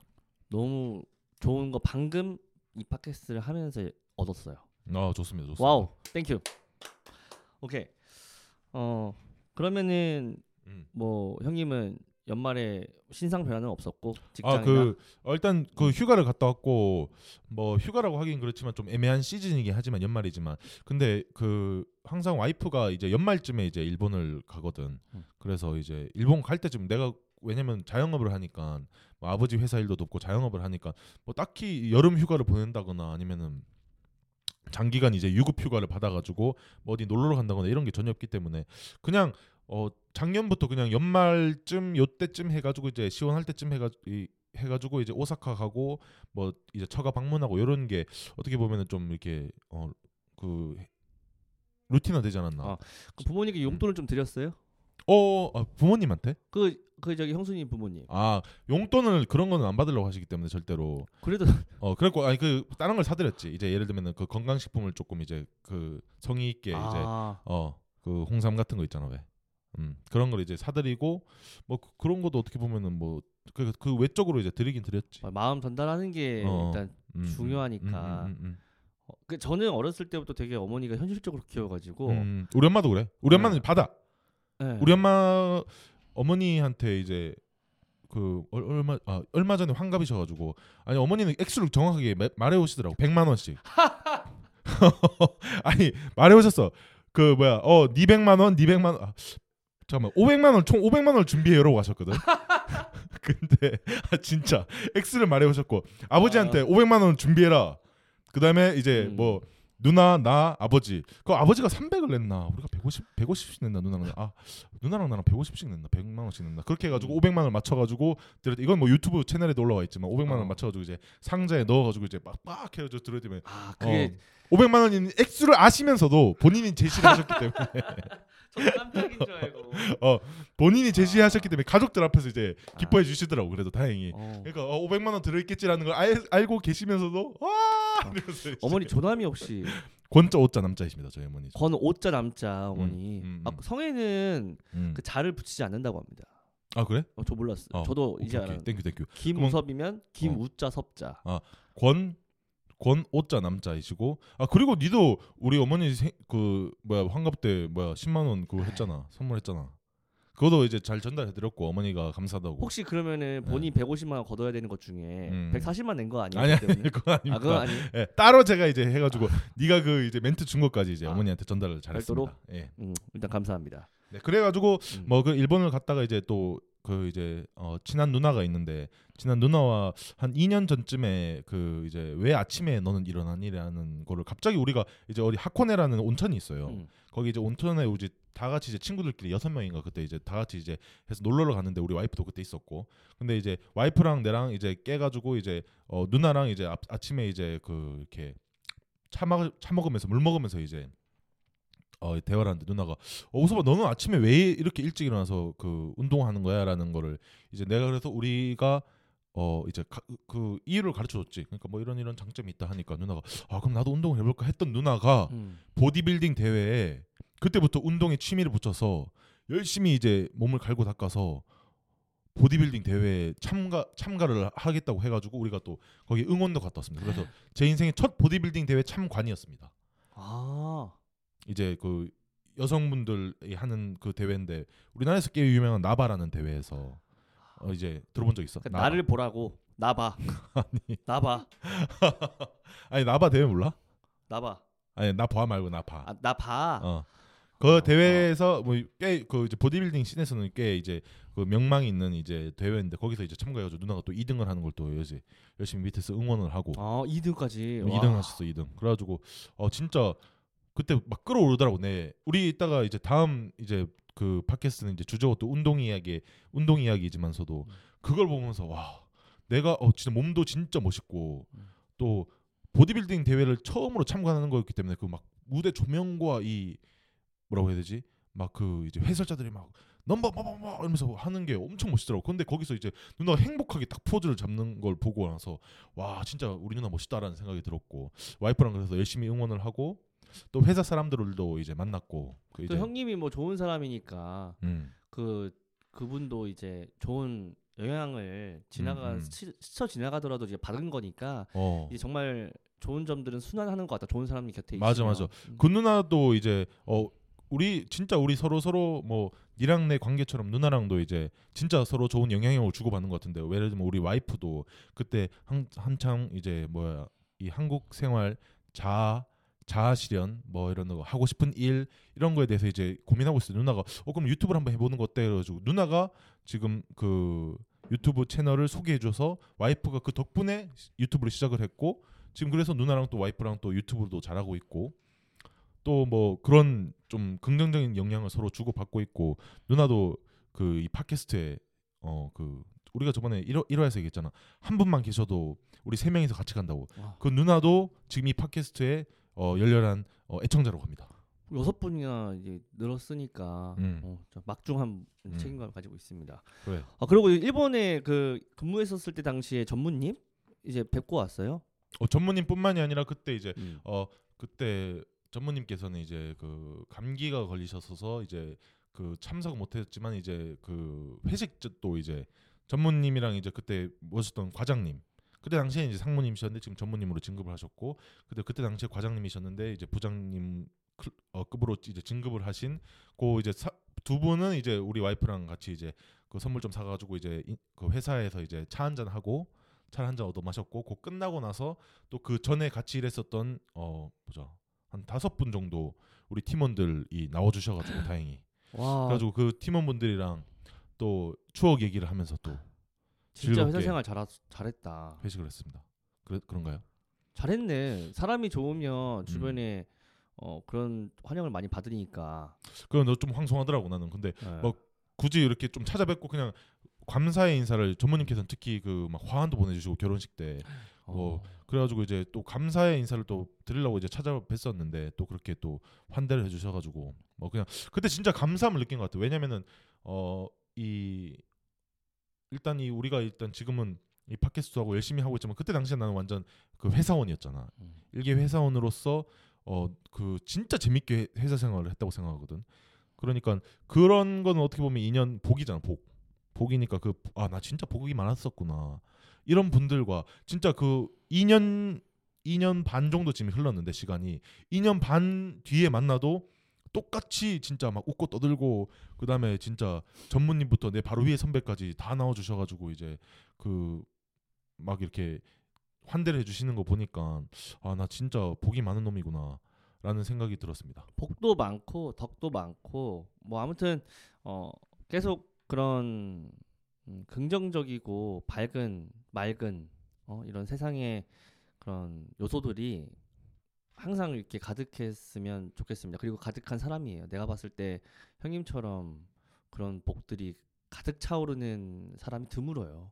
너무 좋은 거 방금 이 팟캐스트를 하면서 얻었어요. 아 좋습니다, 좋습니다. 와우, thank you. 오케이. 어 그러면은 음. 뭐 형님은 연말에 신상 변화는 없었고 직장이나 아 그 어, 일단 그 음. 휴가를 갔다 왔고 뭐 휴가라고 하긴 그렇지만 좀 애매한 시즌이긴 하지만 연말이지만 근데 그 항상 와이프가 이제 연말쯤에 이제 일본을 가거든. 음. 그래서 이제 일본 갈 때쯤 내가 왜냐면 자영업을 하니까 뭐 아버지 회사 일도 돕고 자영업을 하니까 뭐 딱히 여름 휴가를 보낸다거나 아니면은 장기간 이제 유급 휴가를 받아가지고 뭐 어디 놀러 간다거나 이런 게 전혀 없기 때문에 그냥 어 작년부터 그냥 연말쯤 요때쯤 해가지고 이제 시원할 때쯤 해가 이, 해가지고 이제 오사카 가고 뭐 이제 처가 방문하고 이런 게 어떻게 보면은 좀 이렇게 어그 루틴화 되지 않았나? 아. 그 부모님께 용돈을 좀 드렸어요? 어 아, 부모님한테? 그 그 저기 형수님 부모님. 아 용돈을 그런 거는 안 받으려고 하시기 때문에 절대로 그래도 어 그랬고 아니 그 다른 걸 사드렸지 이제 예를 들면은 그 건강식품을 조금 이제 그 성의 있게 이제 아, 어그 홍삼 같은 거 있잖아 왜 음, 그런 걸 이제 사드리고 뭐 그, 그런 것도 어떻게 보면은 뭐 그 그 외적으로 이제 드리긴 드렸지 마음 전달하는 게 어. 일단 음, 음, 중요하니까. 음, 음, 음, 어, 그 저는 어렸을 때부터 되게 어머니가 현실적으로 키워가지고 음. 음, 우리 엄마도 그래 우리 엄마는 네. 받아 네. 우리 엄마 어머니한테 이제 그 얼- 얼마 아 얼마 전에 환갑이셔가지고 아니 어머니는 액수를 정확하게 마- 말해 오시더라고 100만 원씩 아니 말해 오셨어 그 뭐야 어 200만 원 200만 원 아, 잠깐만. 500만 원 총 500만 원을 준비해요라고 하셨거든. 근데 아 진짜. 액수를 말해 오셨고 아버지한테 500만 원 준비해라. 그 다음에 이제 음. 뭐 누나 나 아버지. 그 아버지가 300을 냈나? 우리가 150 150씩 냈나 누나랑. 아 누나랑 나랑 150씩 냈나 100만 원씩 냈나 그렇게 해가지고 음. 500만 원을 맞춰가지고 이건 뭐 유튜브 채널에도 올라와 있지만 500만 원을 어. 맞춰가지고 이제 상자에 넣어가지고 이제 빡빡 해가지고 들어드리면 아 그게 어, 500만 원인 액수를 아시면서도 본인이 제시를 하셨기 때문에 저도 깜짝인 줄 알고. 본인이 제시하셨기 아. 때문에 가족들 앞에서 이제 기뻐해 주시더라고 그래도 다행히 어. 그러니까 어, 500만 원 들어있겠지라는 걸 알, 알고 계시면서도 와 이러면서 이제 어머니 존함이 혹시 권자 오자 남자이십니다 저희 어머니 권 오자 남자 어머니. 음, 음, 아, 음. 성에는 음. 그 자를 붙이지 않는다고 합니다. 아 그래? 어, 저 몰랐어. 어, 저도 오케이, 이제 오케이. 알았는데 thank you thank you 김우섭이면 김우자 섭자. 권, 권 오자 남자이시고 아 그리고 니도 우리 어머니 생, 그 뭐야 환갑 때 뭐야 10만 원 그거 했잖아 선물했잖아 그것도 이제 잘 전달해드렸고 어머니가 감사하다고 혹시 그러면은 본인 150만 원 걷어야 되는 것 중에 음. 140만 낸 거 아니에요? 아니 아니? 그건 아닙니다 아 그건 아니. 예, 따로 제가 이제 해가지고 네가 그 이제 멘트 준 것까지 이제 아. 어머니한테 전달을 잘했습니다 예. 음, 일단 감사합니다. 네, 그래가지고 음. 뭐그 일본을 갔다가 이제 또 그 이제 어 친한 누나가 있는데 친한 누나와 한 2년 전쯤에 그 이제 왜 아침에 너는 일어나니라는 거를 갑자기 우리가 이제 어디 하코네라는 온천이 있어요. 음. 거기 이제 온천에 우리 다 같이 이제 친구들끼리 여섯 명인가 그때 이제 다 같이 이제 해서 놀러를 갔는데 우리 와이프도 그때 있었고 근데 이제 와이프랑 내랑 이제 깨가지고 이제 어 누나랑 이제 아, 아침에 이제 그 이렇게 차, 먹, 차 먹으면서 물 먹으면서 이제 어 대화를 하는데 누나가 어 우섭아 너는 아침에 왜 이렇게 일찍 일어나서 그 운동하는 거야라는 거를 이제 내가 그래서 우리가 어 이제 가, 그 이유를 가르쳐 줬지 그러니까 뭐 이런 이런 장점이 있다 하니까 누나가 아 그럼 나도 운동을 해볼까 했던 누나가 음. 보디빌딩 대회에 그때부터 운동에 취미를 붙여서 열심히 이제 몸을 갈고 닦아서 보디빌딩 대회에 참가 참가를 하겠다고 해가지고 우리가 또 거기 응원도 갔다 왔습니다. 그래서 제 인생의 첫 보디빌딩 대회 참관이었습니다. 아. 이제 그 여성분들이 하는 그 대회인데 우리나라에서 꽤 유명한 나바라는 대회에서 어 이제 들어본 적 있어? 그러니까 나바. 나를 보라고 나봐. 아니 나봐. 아니 나바 대회 몰라? 나봐. 아니 나봐 말고 나봐. 아, 나 봐. 어. 그 어, 대회에서 뭐 꽤 그 이제 보디빌딩 씬에서는 꽤 이제 그 명망이 있는 이제 대회인데 거기서 이제 참가해가지고 누나가 또 2등을 하는 걸또 열심히 열심히 밑에서 응원을 하고 어, 2등까지. 2등 하셨어 2등. 그래가지고 어 진짜 그때 막 끌어오르더라고. 네 우리 이따가 이제 다음 이제 그 팟캐스트는 이제 주제가 또 운동 이야기 운동 이야기지만서도 음. 그걸 보면서 와 내가 어 진짜 몸도 진짜 멋있고 음. 또 보디빌딩 대회를 처음으로 참가하는 거였기 때문에 그 막 무대 조명과 이 뭐라고 해야 되지 막 그 이제 해설자들이 막 넘버 뭐뭐뭐 이러면서 하는 게 엄청 멋있더라고. 근데 거기서 이제 누나가 행복하게 딱 포즈를 잡는 걸 보고 나서 와 진짜 우리 누나 멋있다라는 생각이 들었고 와이프랑 그래서 열심히 응원을 하고 또 회사 사람들도 이제 만났고 그 또 이제 형님이 뭐 좋은 사람이니까 음. 그 그분도 이제 좋은 영향을 지나가 음, 음. 스쳐 지나가더라도 이제 받은 거니까 어. 이제 정말 좋은 점들은 순환하는 것 같다. 좋은 사람이 곁에 맞아, 있으면. 맞아. 음. 그 누나도 이제 어 우리 진짜 우리 서로 서로 뭐 니랑 내 관계처럼 누나랑도 이제 진짜 서로 좋은 영향력을 주고 받는 것 같은데 예를 들면 우리 와이프도 그때 한 한창 이제 뭐야 이 한국 생활 자 자아 실현 뭐 이런 거 하고 싶은 일 이런 거에 대해서 이제 고민하고 있어요. 누나가 어 그럼 유튜브를 한번 해보는 거 어때? 그래가지고 누나가 지금 그 유튜브 채널을 소개해줘서 와이프가 그 덕분에 유튜브를 시작을 했고 지금 그래서 누나랑 또 와이프랑 또 유튜브도 잘하고 있고 또 뭐 그런 좀 긍정적인 영향을 서로 주고 받고 있고 누나도 그 이 팟캐스트에 어그 우리가 저번에 1화, 1화에서 얘기했잖아 한 분만 계셔도 우리 세 명이서 같이 간다고 와, 그 누나도 지금 이 팟캐스트에 어 열렬한 어 애청자라고 합니다. 여섯 분이나 이제 늘었으니까 음. 어, 좀 막중한 음. 책임감을 가지고 있습니다. 그래. 아 그리고 일본에 그 근무했었을 때 당시에 전무님 이제 뵙고 왔어요. 어 전무님뿐만이 아니라 그때 이제 음. 어 그때 전무님께서는 이제 그 감기가 걸리셔서 이제 그 참석 못했지만 이제 그 회식도 이제 전무님이랑 이제 그때 모셨던 과장님 그때 당시에 이제 상무님이셨는데 지금 전무님으로 진급을 하셨고 그때 그때 당시에 과장님이셨는데 이제 부장님 클- 어, 급으로 이제 진급을 하신 고 이제 사, 두 분은 이제 우리 와이프랑 같이 이제 그 선물 좀 사가지고 이제 이- 그 회사에서 이제 차 한 잔 하고 차 한 잔 얻어 마셨고 그 끝나고 나서 또 그 전에 같이 일했었던 어 보자 한 다섯 분 정도 우리 팀원들이 나와주셔가지고 다행히. 와. 그래가지고 그 팀원분들이랑 또 추억 얘기를 하면서 또 진짜 회사. 생활 잘 잘했다. 회식을 했습니다. 그래, 그런가요? 잘했네. 사람이 음. 좋으면 주변에 어 그런 환영을 많이 받으니까. 그건 너좀 황송하더라고 나는. 근데 예. 뭐 굳이 이렇게 좀 찾아뵙고 그냥 감사의 인사를 전무님께서는 특히 그 막 화환도 보내주시고 결혼식 때 뭐 어. 그래가지고 이제 또 감사의 인사를 또 드리려고 이제 찾아뵀었는데 또 그렇게 또 환대를 해주셔가지고 뭐 그냥 그때 진짜 감사함을 느낀 것 같아요. 왜냐면은 어 이 일단 이 우리가 일단 지금은 이 팟캐스트하고 열심히 하고 있지만 그때 당시에 나는 완전 그 회사원이었잖아. 음. 일개 회사원으로서 어 그 진짜 재밌게 회사 생활을 했다고 생각하거든. 그러니까 그런 거는 어떻게 보면 인연 복이잖아 복. 복이니까 그 아 나 진짜 복이 많았었구나. 이런 분들과 진짜 그 2년 2년 반 정도 지금 흘렀는데 시간이 2년 반 뒤에 만나도 똑같이 진짜 막 웃고 떠들고 그다음에 진짜 전무님부터 내 바로 위에 선배까지 다 나와 주셔 가지고 이제 그 막 이렇게 환대를 해 주시는 거 보니까 아 나 진짜 복이 많은 놈이구나 라는 생각이 들었습니다. 복도 많고 덕도 많고 뭐 아무튼 어 계속 그런 음, 긍정적이고 밝은 맑은 어 이런 세상의 그런 요소들이 항상 이렇게 가득했으면 좋겠습니다. 그리고 가득한 사람이에요. 내가 봤을 때 형님처럼 그런 복들이 가득 차오르는 사람이 드물어요.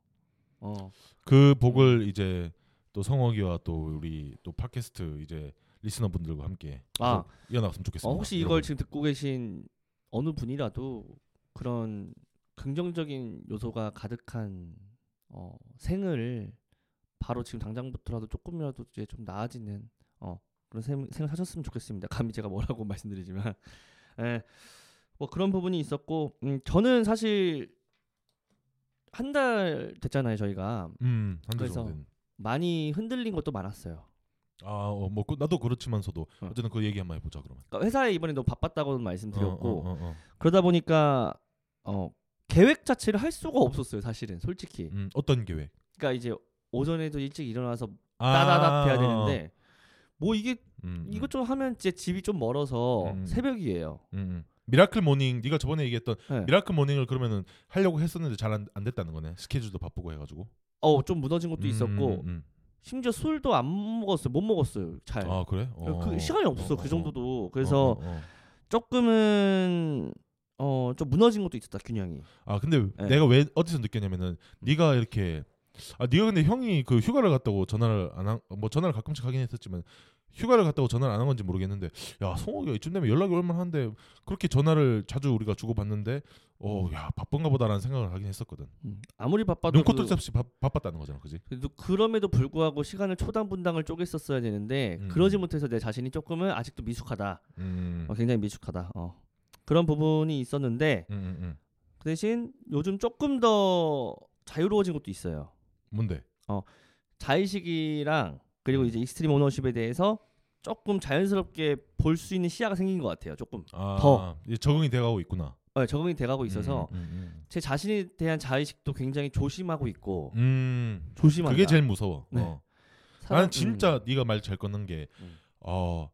어 그 복을 이제 또 성혁이와 또 우리 또 팟캐스트 이제 리스너분들과 함께 아. 이어나갔으면 좋겠습니다. 어, 혹시 이걸 여러분. 지금 듣고 계신 어느 분이라도 그런 긍정적인 요소가 가득한 어, 생을 바로 지금 당장부터라도 조금이라도 이제 좀 나아지는 어, 그런 생, 생을 하셨으면 좋겠습니다. 감히 제가 뭐라고 말씀드리지만, 예, 뭐 그런 부분이 있었고, 음, 저는 사실 한 달 됐잖아요 저희가 음, 한달 그래서 정도. 많이 흔들린 것도 많았어요. 아, 어, 뭐 그- 나도 그렇지만서도 어. 어쨌든 그 얘기 한번 해보자 그러면. 그러니까 회사에 이번에 너무 바빴다고 말씀드렸고, 어, 어, 어, 어. 그러다 보니까 어 계획 자체를 할 수가 없었어요 사실은 솔직히 음, 어떤 계획? 그러니까 이제 오전에도 일찍 일어나서 아, 따다닥 해야 어, 되는데 뭐 이게 음, 음, 이것 좀 하면 제 집이 좀 멀어서 음. 새벽이에요 음, 음. miracle morning 네가 저번에 얘기했던 네. miracle morning을 그러면은 하려고 했었는데 잘안 됐다는 거네. 스케줄도 바쁘고 해가지고. 어 좀 무너진 것도 음, 있었고 음, 음. 심지어 술도 안 먹었어요 못 먹었어요 잘 아 그래? 어. 그 시간이 없어 어, 그 어, 정도도 어, 그래서 어, 어, 어. 조금은 어 좀 무너진 것도 있었다 균형이 아 근데 네. 내가 왜 어디서 느꼈냐면은 네가 이렇게 아 네가 근데 형이 그 휴가를 갔다고 전화를 안한뭐 전화를 가끔씩 하긴 했었지만 휴가를 갔다고 전화를 안 한 건지 모르겠는데 야 송옥이가 이쯤 되면 연락이 얼마나 한데 그렇게 전화를 자주 우리가 주고 받는데 어야 바쁜가 보다라는 생각을 하긴 했었거든 음, 아무리 바빠도 눈코뜰 그- 새 없이 바, 바빴다는 거잖아 그지 그래도 그럼에도 불구하고 시간을 초당 분당을 쪼갰었어야 되는데 음. 그러지 못해서 내 자신이 조금은 아직도 미숙하다. 음, 어, 굉장히 미숙하다. 어. 그런 부분이 있었는데 음, 음, 음. 그 대신 요즘 조금 더 자유로워진 것도 있어요. 뭔데? 자의식이랑 그리고 이제 extreme ownership에 대해서 조금 자연스럽게 볼 수 있는 시야가 생긴 것 같아요. 조금 아, 더. 적응이 돼가고 있구나. 어, 적응이 돼가고 있어서 음, 음, 제 자신에 대한 자의식도 굉장히 조심하고 있고 음. 음, 조심한다. 그게 제일 무서워. 네. 어. 사람- 나는 진짜 네가 말잘 꺼낸 게, 음. 어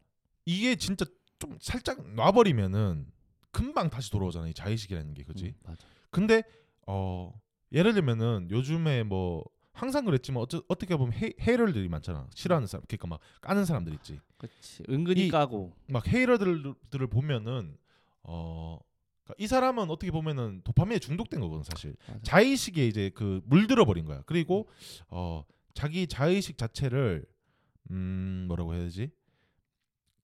이게 진짜 좀 살짝 놔버리면은 금방 다시 돌아오잖아 이 자의식이라는 게, 그지? 음, 맞아. 근데 어 예를 들면은 요즘에 뭐 항상 그랬지만 어쩌, 어떻게 보면 헤, 헤이러들이 많잖아. 싫어하는 사람, 그러니까 막 까는 사람들 있지. 그렇지. 은근히 이- 까고 막 헤이러들을 보면은 어. 그러니까 이 사람은 어떻게 보면은 도파민에 중독된 거거든 사실 맞아. 자의식에 이제 그 물들어 버린 거야 그리고 어 자기 자의식 자체를 음 뭐라고 해야 되지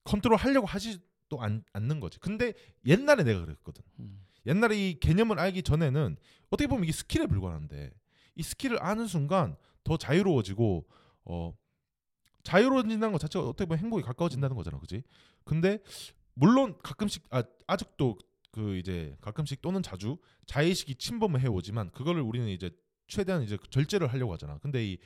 컨트롤 하려고 하지도 않, 않는 거지 근데 옛날에 내가 그랬거든 음. 옛날에 이 개념을 알기 전에는 어떻게 보면 이게 스킬에 불과한데 이 스킬을 아는 순간 더 자유로워지고 어 자유로워진다는 것 자체가 어떻게 보면 행복에 가까워진다는 거잖아, 그지? 근데 물론 가끔씩 아 아직도 그 이제 가끔씩 또는 자주 자의식이 침범을 해오지만 그거를 우리는 이제 최대한 이제 절제를 하려고 하잖아. 근데 이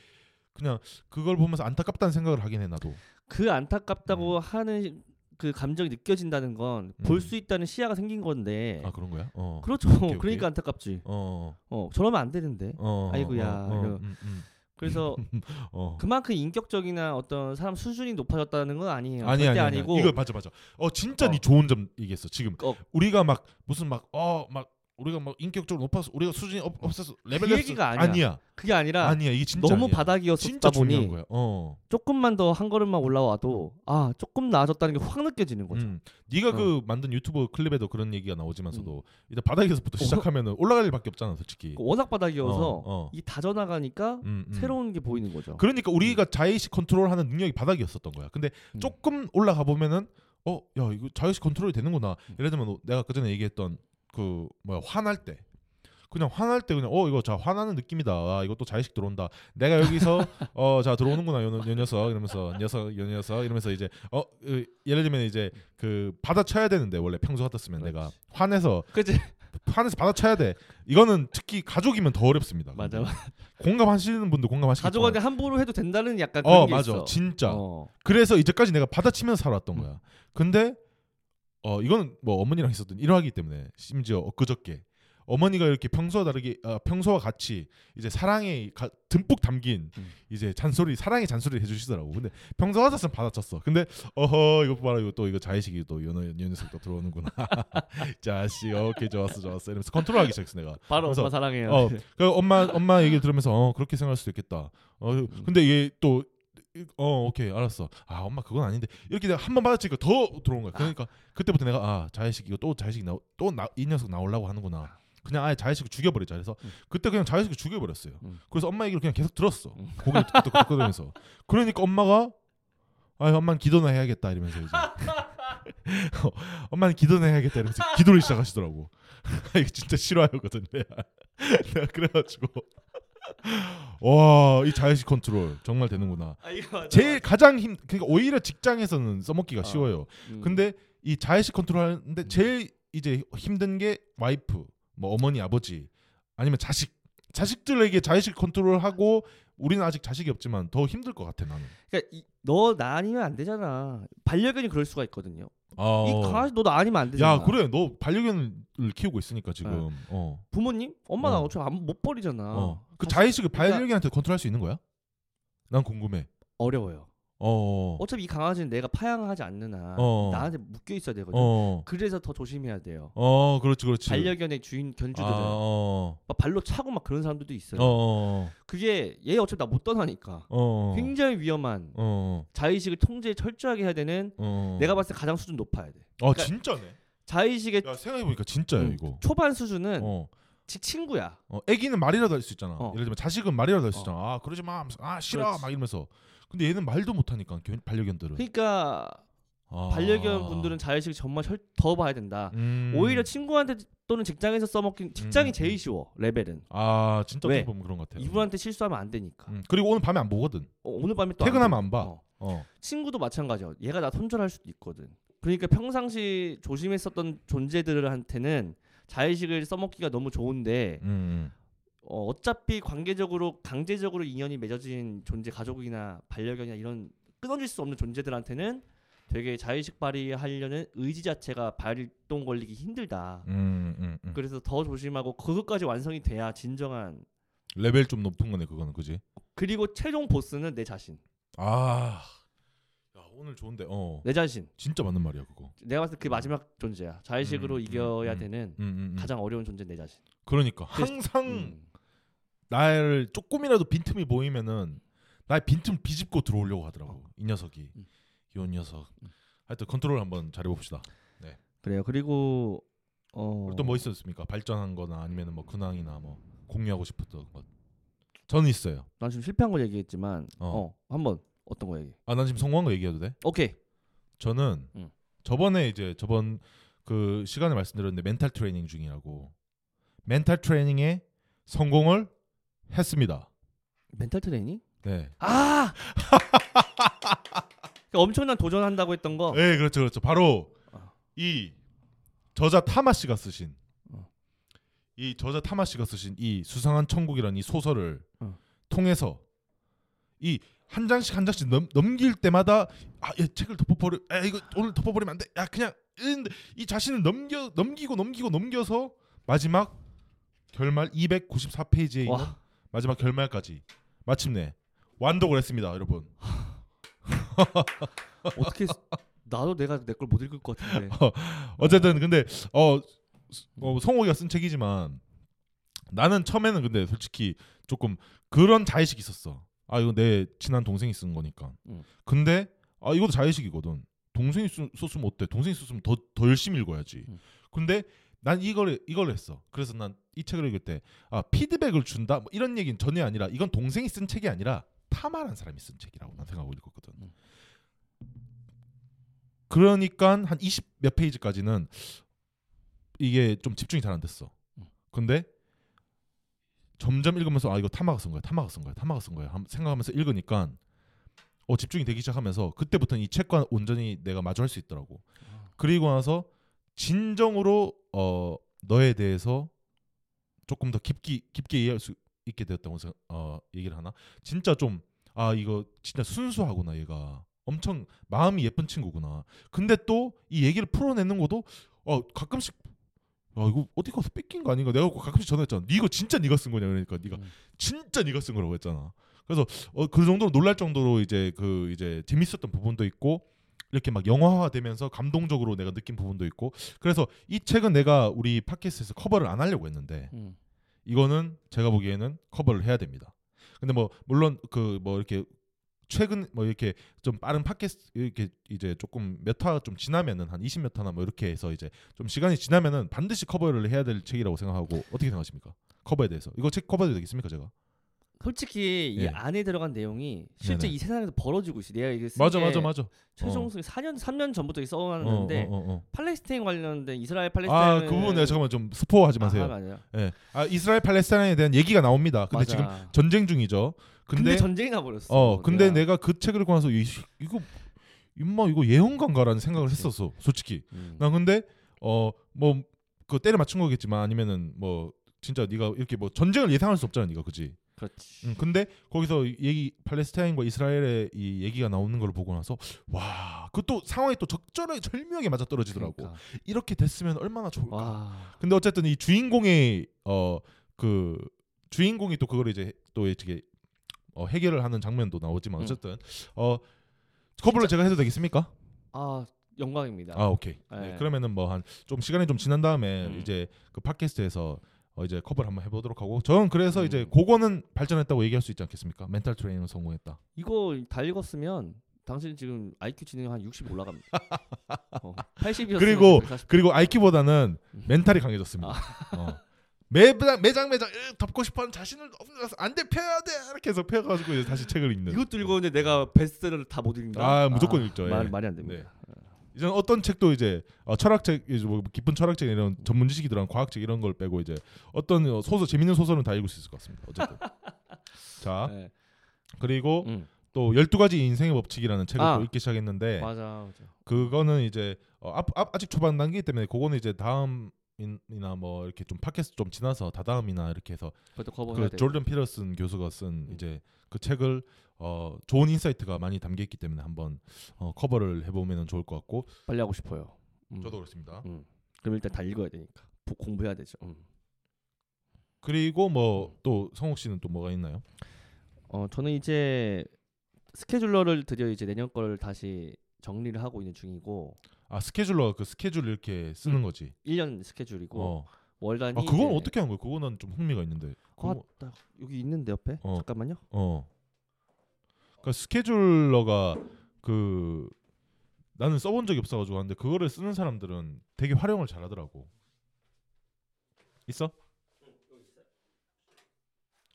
그냥 그걸 보면서 안타깝다는 생각을 하긴 해 나도. 그 안타깝다고 하는 그 감정이 느껴진다는 건볼 음. 수 있다는 시야가 생긴 건데 아 그런 거야? 어. 그렇죠. 오케이, 오케이. 그러니까 안타깝지. 어. 어 저러면 안 되는데. 어. 아이고야, 어, 어, 음, 음, 그래서 어. 그만큼 인격적이나 어떤 사람 수준이 높아졌다는 건 아니에요. 아니 절대 아니 아니고 이거 맞아 맞아. 어 진짜 어. 네 좋은 점 얘기했어. 지금 어, 우리가 막 무슨 막 어막 우리가 막 인격적으로 높아서 우리가 수준이 없, 없어서 레벨 그업 얘기가 아니야. 아니야. 그게 아니라 아니야. 이게 진짜 너무 아니야. 중요한 보니 거야. 어. 조금만 더 한 걸음만 올라와도 아 조금 나아졌다는 게 확 느껴지는 거죠. 음. 네가 어. 그 만든 유튜브 클립에도 그런 얘기가 나오지만서도 일단 바닥에서부터 시작하면은 올라갈 일밖에 없잖아, 솔직히. 그 워낙 바닥이어서 어, 어. 이 다져나가니까 음, 음. 새로운 게 보이는 거죠. 그러니까 우리가 자의식 컨트롤하는 능력이 바닥이었었던 거야. 근데 음. 조금 올라가 보면은 어, 야 이거 자의식 컨트롤이 되는구나. 음. 예를 들면 내가 그 전에 얘기했던 그 뭐야 화날 때. 그냥 화날 때 그냥 어 이거 자 화나는 느낌이다. 아, 이것도 자의식 들어온다. 내가 여기서 어 자 들어오는구나 요, 요 녀석 이러면서 녀석 요 녀석 이러면서 이제 어 으, 예를 들면 이제 그 받아쳐야 되는데 원래 평소 같았으면 내가 그렇지. 화내서 그치? 화내서 받아쳐야 돼. 이거는 특히 가족이면 더 어렵습니다. 맞아. 공감하시는 분도 공감하시겠지만 가족한테 함부로 해도 된다는 약간 그런 어 게 맞아 있어. 진짜 어. 그래서 이제까지 내가 받아치면서 살아왔던 음. 거야 근데 어 이거는 뭐 어머니랑 있었던 일화이기 때문에 심지어 엊그저께 어머니가 이렇게 평소와 다르게 어, 평소와 같이 이제 사랑에 가, 듬뿍 담긴 음. 이제 잔소리 사랑의 잔소리를 해주시더라고. 근데 평소 같았으면 받아쳤어. 근데 어허 이거 봐라. 이거 또 이거 자의식이 또요 녀석 또 들어오는구나. 자식 오케이 좋았어 좋았어. 이러면서 컨트롤하기 시작했어 내가. 바로 그래서, 엄마 사랑해요. 어, 그 엄마 엄마 얘기를 들으면서 어 그렇게 생각할 수도 있겠다. 어 근데 이게 또 어 오케이 알았어. 아 엄마 그건 아닌데 이렇게 내가 한 번 받아치니까 더 들어온 거야. 그러니까 그때부터 내가 아 자의식 이거 또 자의식 나또이 녀석 나오려고 하는구나. 그냥 아예 자의식을 죽여버리자. 그래서 음. 그때 그냥 자의식을 죽여버렸어요. 음. 그래서 엄마 얘기를 그냥 계속 들었어. 음. 고개를 뚝뚝 끄덕끄덕면서. 그러니까 엄마가 아 엄마는 기도나 해야겠다 이러면서 이제 어, 엄마는 기도나 해야겠다 이러면서 기도를 시작하시더라고. 아, 이거 진짜 싫어하거든. 내가 그래가지고 와 이 자의식 컨트롤 정말 되는구나. 아, 이거 맞아. 제일 가장 힘 그러니까 오히려 직장에서는 써먹기가 어. 쉬워요. 음. 근데 이 자의식 컨트롤 하는데 제일 이제 힘든 게 와이프, 뭐 어머니, 아버지 아니면 자식. 자식들에게 자의식 컨트롤하고 우리는 아직 자식이 없지만 더 힘들 것 같아 나는. 그러니까 이, 너 나 아니면 안 되잖아. 반려견이 그럴 수가 있거든요. 어. 이 강아지 너나 아니면 안 되잖아. 야 그래 너 반려견을 키우고 있으니까 지금 어. 부모님? 엄마 나 어. 어차피 안- 못 버리잖아. 어. 그 자의식을 그러니까- 반려견한테 컨트롤할 수 있는 거야? 난 궁금해. 어려워요. 어. 어차피 이 강아지는 내가 파양하지 않는 한 어. 나한테 묶여 있어야 되거든. 어. 그래서 더 조심해야 돼요. 어, 그렇지, 그렇지. 반려견의 주인 아, 견주들은 어. 막 발로 차고 막 그런 사람들도 있어요. 어. 그게 얘 어차피 나 못 떠나니까 어. 굉장히 위험한 어. 자의식을 통제 철저하게 해야 되는 어. 내가 봤을 때 가장 수준 높아야 돼. 아, 그러니까 진짜네. 자의식의 야, 생각해 보니까 진짜야, 음, 이거. 초반 수준은 어. 지 친구야. 어, 애기는 말이라도 할 수 있잖아. 어. 예를 들면 자식은 말이라도 할수 어. 있잖아. 아, 그러지 마. 하면서, 아, 싫어. 그렇지. 막 이러면서. 근데 얘는 말도 못 하니까 반려견들은. 그러니까 아. 반려견 분들은 자의식 정말 절- 더 봐야 된다. 음. 오히려 친구한테 또는 직장에서 써먹긴 직장이 음, 음, 제일 음. 쉬워 레벨은 아, 진짜 왜? 어떻게 보면 그런 것 같아요. 이분한테 실수하면 안 되니까 음. 그리고 오늘 밤에 안 보거든. 어, 오늘 밤에 또 퇴근하면 돼. 안 봐. 어. 어. 친구도 마찬가지야 얘가 나 손절할 수도 있거든 그러니까 평상시 조심했었던 존재들한테는 자의식을 써먹기가 너무 좋은데 음, 음. 어, 어차피 관계적으로 강제적으로 인연이 맺어진 존재 가족이나 반려견이나 이런 끊어질 수 없는 존재들한테는 되게 자의식 발휘하려는 의지 자체가 발동 걸리기 힘들다. 음, 음, 음. 그래서 더 조심하고 그것까지 완성이 돼야 진정한 레벨 좀 높은 거네 그거는 그지? 그리고 최종 보스는 내 자신. 아, 야 오늘 좋은데 어 내 자신. 진짜 맞는 말이야 그거. 내가 봤을 때 그 마지막 존재야. 자의식으로 음, 이겨야 음, 되는 음, 음, 음. 가장 어려운 존재 내 자신. 그러니까 항상 음. 나를 조금이라도 빈틈이 보이면은 나의 빈틈 비집고 들어오려고 하더라고 이 녀석이 음. 이 녀석. 음. 하여튼 컨트롤 한번 잘해 봅시다. 그래요. 그리고 어 또 뭐 있었습니까? 발전한-거나 아니면은 뭐 근황이나 뭐 공유하고 싶었던 것. 저는 있어요. 난 지금 실패한 거 얘기했지만 어. 어, 한번 어떤 거 얘기. 아, 난 지금 성공한 거 얘기해도 돼? 오케이. 저는 음. 저번에 이제 저번 그 시간에 말씀드렸는데 mental training 중이라고 mental training에 성공을 했습니다. mental training? 네. 아! 그 엄청난 도전한다고 했던 거. 네, 그렇죠, 그렇죠. 바로 어. 이 저자 타마 씨가 쓰신 어. 이 저자 타마 씨가 쓰신 이 수상한 천국이라는 이 소설을 어. 통해서 이 한 장씩 한 장씩 넘, 넘길 때마다 아, 야, 책을 덮어버려, 야, 이거 오늘 덮어버리면 안 돼, 야, 그냥 음, 이 자신을 넘겨 넘기고 넘기고 넘겨서 마지막 결말 294페이지에 있는 와. 마지막 결말까지 마침내 완독을 했습니다, 여러분. 어떻게 나도 내가 내 걸 못 읽을 것 같은데. 어쨌든 근데 어, 어 성호기가 쓴 책이지만 나는 처음에는 근데 솔직히 조금 그런 자의식이 있었어. 아 이거 내 친한 동생이 쓴 거니까. 음. 근데 아 이것도 자의식이거든. 동생이 쓰, 썼으면 어때? 동생이 썼으면 더, 더 열심히 읽어야지. 음. 근데 난 이걸 이걸 했어. 그래서 난 이 책을 읽을 때 아 피드백을 준다 뭐 이런 얘기는 전혀 아니라 이건 동생이 쓴 책이 아니라 타마란 사람이 쓴 책이라고 난 생각하고 읽었거든. 음. 그러니까 한 20 몇 페이지까지는 이게 좀 집중이 잘 안 됐어. 음. 근데 점점 읽으면서 아 이거 타마가 쓴 거야, 타마가 쓴 거야, 타마가 쓴 거야 함- 생각하면서 읽으니까 어 집중이 되기 시작하면서 그때부터는 이 책과 온전히 내가 마주할 수 있더라고. 아. 그리고 나서 진정으로 어 너에 대해서 조금 더 깊게 깊게 이해할 수 있게 되었다고 생- 어 얘기를 하나? 진짜 좀 아 이거 진짜 순수하구나 얘가 엄청 마음이 예쁜 친구구나. 근데 또 이 얘기를 풀어내는 것도 어 가끔씩 아 이거 어디 가서 뺏긴 거 아닌가? 내가 가끔씩 전화했잖아. 니 이거 진짜 네가 쓴 거냐? 그러니까 네가 음. 진짜 네가 쓴 거라고 했잖아. 그래서 어, 그 정도로 놀랄 정도로 이제 그 이제 재밌었던 부분도 있고 이렇게 막 영화화되면서 감동적으로 내가 느낀 부분도 있고 그래서 이 책은 내가 우리 팟캐스트에서 커버를 안 하려고 했는데 음. 이거는 제가 보기에는 커버를 해야 됩니다. 근데 뭐 물론 그 뭐 이렇게 최근 뭐 이렇게 좀 빠른 팟캐스트 이렇게 이제 조금 몇 화 좀 지나면은 한 20몇 화나 뭐 이렇게 해서 이제 좀 시간이 지나면은 반드시 커버를 해야 될 책이라고 생각하고 어떻게 생각하십니까? 커버에 대해서 이거 책 커버도 되겠습니까 제가? 솔직히 이 예. 안에 들어간 내용이 실제 네네. 이 세상에서 벌어지고 있어. 내가 이게 쓴 맞아 게 맞아 맞아. 최종 어. 4년 3년 전부터 어, 써왔는데 어, 어, 어. 팔레스타인 관련된 이스라엘 팔레스타인 아, 그 부분 내가 잠깐만 좀 스포하지 마세요. 아. 예. 아, 이스라엘 팔레스타인에 대한 얘기가 나옵니다. 근데 맞아. 지금 전쟁 중이죠. 근데, 근데, 전쟁이 나버렸어. 어, 근데 내가. 내가 그 책을 읽고 나서 이, 이거 임마 이거 예언가인가라는 생각을 그치. 했었어. 솔직히. 음. 나 근데 어뭐그 때려 맞춘 거겠지만 아니면은 뭐 진짜 네가 이렇게 뭐 전쟁을 예상할 수 없잖아, 네가 그지? 그렇지. 음, 근데 거기서 얘기 팔레스타인과 이스라엘의 이 얘기가 나오는 걸 보고 나서 와, 그또 상황이 또 적절하게 절묘하게 맞아 떨어지더라고. 그러니까. 이렇게 됐으면 얼마나 좋을까. 와. 근데 어쨌든 이 주인공의 어 그 주인공이 또 그걸 이제 또 이렇게 어, 해결을 하는 장면도 나오지만 음. 어쨌든 어 커버를 제가 해도 되겠습니까? 아 영광입니다. 아 오케이. 네, 네. 그러면은 뭐 한 좀 시간이 좀 지난 다음에 음. 이제 그 팟캐스트에서 어 이제 커버를 한번 해보도록 하고 저는 그래서 음. 이제 그거는 발전했다고 얘기할 수 있지 않겠습니까? mental training 성공했다. 이거 다 읽었으면 당신 지금 IQ 지능 한60 올라갑니다. 어, 80이었으면 그리고 그리고 IQ보다는 음. 멘탈이 강해졌습니다. 아. 어. 매장 매장 매장 으, 덮고 싶어하는 자신을 안돼 펴야 돼 이렇게 해서 펴가지고 이제 다시 책을 읽는. 이것도 읽었는데 내가 베스트를 다 못 읽는다. 아, 무조건 읽죠, 말, 예. 말이 안 됩니다. 이제는 어떤 책도 이제 어, 철학책 이제 뭐 깊은 철학책 이런 전문 지식이 들어간 과학책 이런 걸 빼고 이제 어떤 어, 소설 재밌는 소설은 다 읽을 수 있을 것 같습니다. 어쨌든 자 네. 그리고 음. 또 12가지 인생의 법칙이라는 책을 아. 또 읽기 시작했는데 맞아, 맞아. 그거는 이제 어, 앞, 앞, 아직 초반 단계이기 때문에 그거는 이제 다음 이나 뭐 이렇게 좀 팟캐스트 좀 지나서 다다음이나 이렇게 해서 그 돼. Jordan Peterson 교수가 쓴 음. 이제 그 책을 어 좋은 insight가 많이 담겨 있기 때문에 한번 어 커버를 해보면 좋을 것 같고 빨리 하고 싶어요. 음. 저도 그렇습니다. 음. 그럼 일단 다 읽어야 되니까 보- 공부해야 되죠. 음. 그리고 뭐 또 성욱 씨는 또 뭐가 있나요? 어 저는 이제 스케줄러를 드디어 이제 내년 걸 다시 정리를 하고 있는 중이고 아 스케줄러 그 스케줄 이렇게 쓰는 음. 거지. 1년 스케줄이고 어. 월 단위 아 그건 이제- 어떻게 한 거야? 그거는 좀 흥미가 있는데. 아, 그거- 나 여기 있는데 옆에 어. 잠깐만요. 어. 그러니까 스케줄러가 그 나는 써본 적이 없어가지고 하는데 그거를 쓰는 사람들은 되게 활용을 잘하더라고. 있어?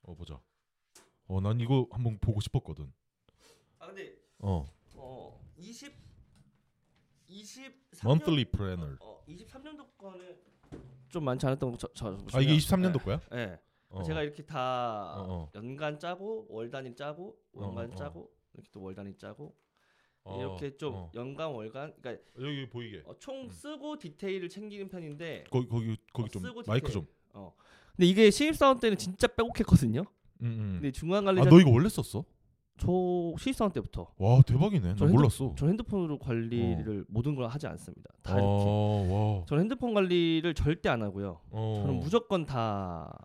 어 보자. 어 난 이거 한번 보고 싶었거든. 아 근데 어. 어 20, 23년 monthly planner. 어 23년도 거는 좀 많지 않았던 저, 저아 이게 23년도 거야? 네. 네. 어. 제가 이렇게 다 어, 어. 연간 짜고 월 단위 짜고 어, 월간 어, 어. 짜고 이렇게 또 월 단위 짜고 어, 이렇게 좀 어. 연간 월간 그러니까 여기 보이게. 어, 총 음. 쓰고 디테일을 챙기는 편인데 거기 거기 거기 어, 좀 마이크 디테일. 좀. 어 근데 이게 신입 사원 때는 진짜 빼곡했거든요. 음, 음. 근데 중간 관리자 아너 이거 원래 썼어? 저 신입사원 때부터 와 대박이네. 나저 핸드- 몰랐어. 전 핸드폰으로 관리를 모든 걸 하지 않습니다. 다 이렇게. 어, 와. 저는 핸드폰 관리를 절대 안 하고요. 어. 저는 무조건 다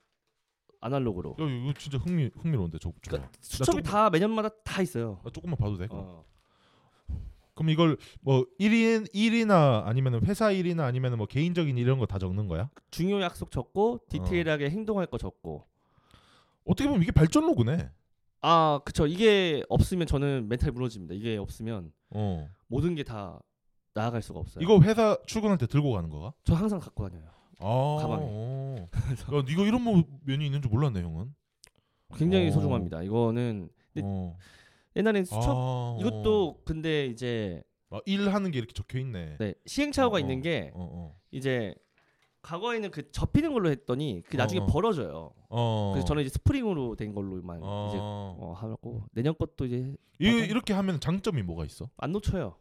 아날로그로. 야 이거 진짜 흥미 흥미로운데 저. 그러니까 수첩이 조금- 다 매년마다 다 있어요. 나 조금만 봐도 돼? 그럼? 어. 그럼 이걸 뭐 1인 1이나 아니면 회사 일이나 아니면 뭐 개인적인 이런 거 다 적는 거야? 중요 약속 적고 디테일하게 행동할 거 적고. 어떻게 보면 이게 발전 로그네. 아, 그쵸. 이게 없으면 저는 멘탈 무너집니다. 이게 없으면 어. 모든 게 다 나아갈 수가 없어요. 이거 회사 출근할 때 들고 가는 거가? 저 항상 갖고 다녀요. 아. 가방에. 어. 야, 이거 이런 뭐 면이 있는 줄 몰랐네, 형은. 굉장히 어. 소중합니다. 이거는 근데 어. 옛날엔 수첩 아, 이것도 근데 이제 아, 일하는 게 이렇게 적혀 있네. 네, 시행착오가 어, 있는 어. 게 어, 어. 이제 과거에는 그 접히는 걸로 했더니 그 나중에 어, 어. 벌어져요. 어. 그래서 저는 이제 스프링으로 된 걸로만 이제 어. 어, 하고 내년 것도 이제 이. 이렇게 하면 장점이 뭐가 있어? 안 놓쳐요.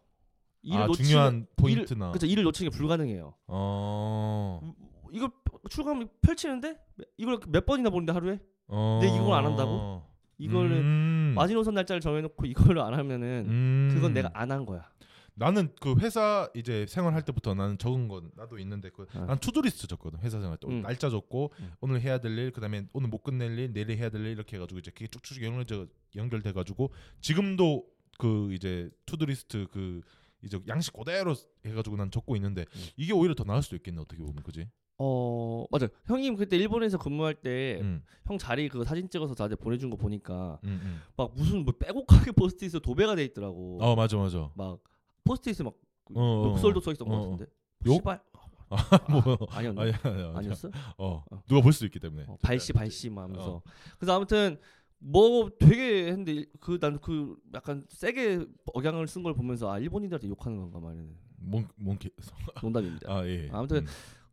일을 아, 놓치면 중요한 포인트나. 그렇죠. 일을 놓치는 게 불가능해요. 어. 이걸 출근 펼치는데 이걸 몇 번이나 보는데 하루에 어. 근데 이걸 안 한다고? 이거를 음. 마지노선 날짜를 정해놓고 이거를 안 하면은 음. 그건 내가 안 한 거야. 나는 그 회사 이제 생활할 때부터 나는 적은 건 나도 있는데 그 어. 난 to-do list 적거든 회사 생활 때 음. 날짜 적고 음. 오늘 해야 될 일 그다음에 오늘 못 끝낼 일 내일 해야 될 일 이렇게 해가지고 이제 그게 쭉쭉 연결 연결돼 가지고 지금도 그 이제 to-do list 그 이제 양식 그대로 해가지고 난 적고 있는데 음. 이게 오히려 더 나을 수도 있겠네 어떻게 보면 그지? 어 맞아. 형님 그때 일본에서 근무할 때형 음, 자리 그거 사진 찍어서 나한테 보내준 거 보니까 음, 음. 막 무슨 뭐 빼곡하게 포스트잇에 도배가 돼 있더라고. 어 맞아 맞아. 막 포스트잇에 막 어, 어, 욕설도 써 있던 어, 것 어. 같은데. 욕? 씨발. 뭐 아, 아니었나? 아니 아니 아니 아니었어? 어 어. 누가 볼수 있기 때문에 어, 발씨 발씨 막 하면서. 어. 그래서 아무튼 뭐 되게 했는데 그난그 약간 세게 억양을 쓴 걸 보면서 아 일본인들한테 욕하는 건가 말이네. 뭔뭔 농담입니다. 아 예. 아무튼 음.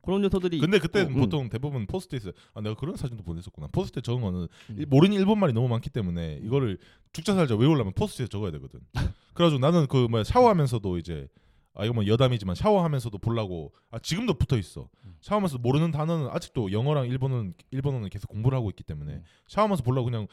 그런 요소들이 근데 그때 어, 음. 보통 대부분 포스트잇에 아 내가 그런 사진도 보냈었구나. 포스트잇 적은 거는 음. 이- 모르는 일본 말이 너무 많기 때문에 이거를 죽자 살자 외우려면 포스트잇 적어야 되거든. 그래가지고 나는 그 뭐야 샤워하면서도 이제 아 이거 뭐 여담이지만 샤워하면서도 보려고 아 지금도 붙어 있어. 음. 샤워하면서 모르는 단어는 아직도 영어랑 일본어는 일본어는 계속 공부를 하고 있기 때문에 음. 샤워하면서 보려고 그냥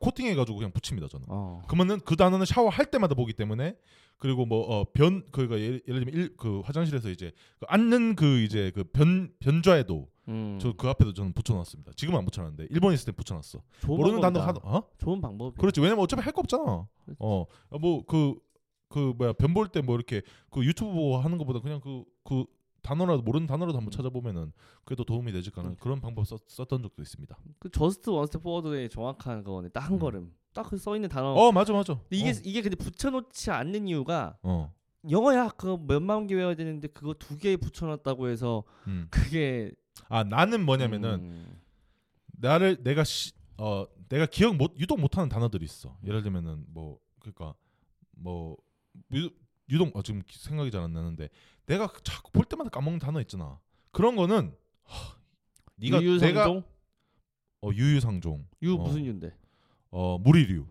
코팅해가지고 그냥 붙입니다 저는. 어. 그러면은 그 단어는 샤워할 때마다 보기 때문에 그리고 뭐어변 그가 예를, 예를 들면 일, 그 화장실에서 이제 그 앉는 그 이제 그 변 변좌에도 음. 저그 앞에도 저는 붙여놨습니다. 지금은 안 붙여놨는데 일본에 있을 때 붙여놨어. 좋은 모르는 단어. 하나 어? 좋은 방법. 그렇지 왜냐면 어차피 할 거 없잖아. 그렇지. 어뭐 그그 뭐야 변 볼 때 뭐 이렇게 그 유튜브 하는 것보다 그냥 그그 단어라도 모르는 단어라도 한번 음. 찾아보면은 그래도 도움이 되질 까는 그런 방법 썼, 썼던 적도 있습니다. 그 just one step forward의 정확한 거네. 딱한 음. 걸음. 딱 그 써 있는 단어. 어 맞아 맞아. 이게 어. 이게 근데 붙여놓지 않는 이유가 어. 영어야 그거 몇만 개 외워야 되는데 그거 두 개 붙여놨다고 해서 음. 그게 아 나는 뭐냐면은 음, 나를 내가 시, 어 내가 기억 못 유독 못하는 단어들이 있어. 예를 들면은 뭐 그러니까 뭐 유, 유독 어, 지금 기- 생각이 잘 안 나는데 내가 자꾸 볼 때마다 까먹는 단어 있잖아. 그런 거는 하, 네가 내가 유유상종 어 유유상종 유 어. 무슨 유인데 어 무리류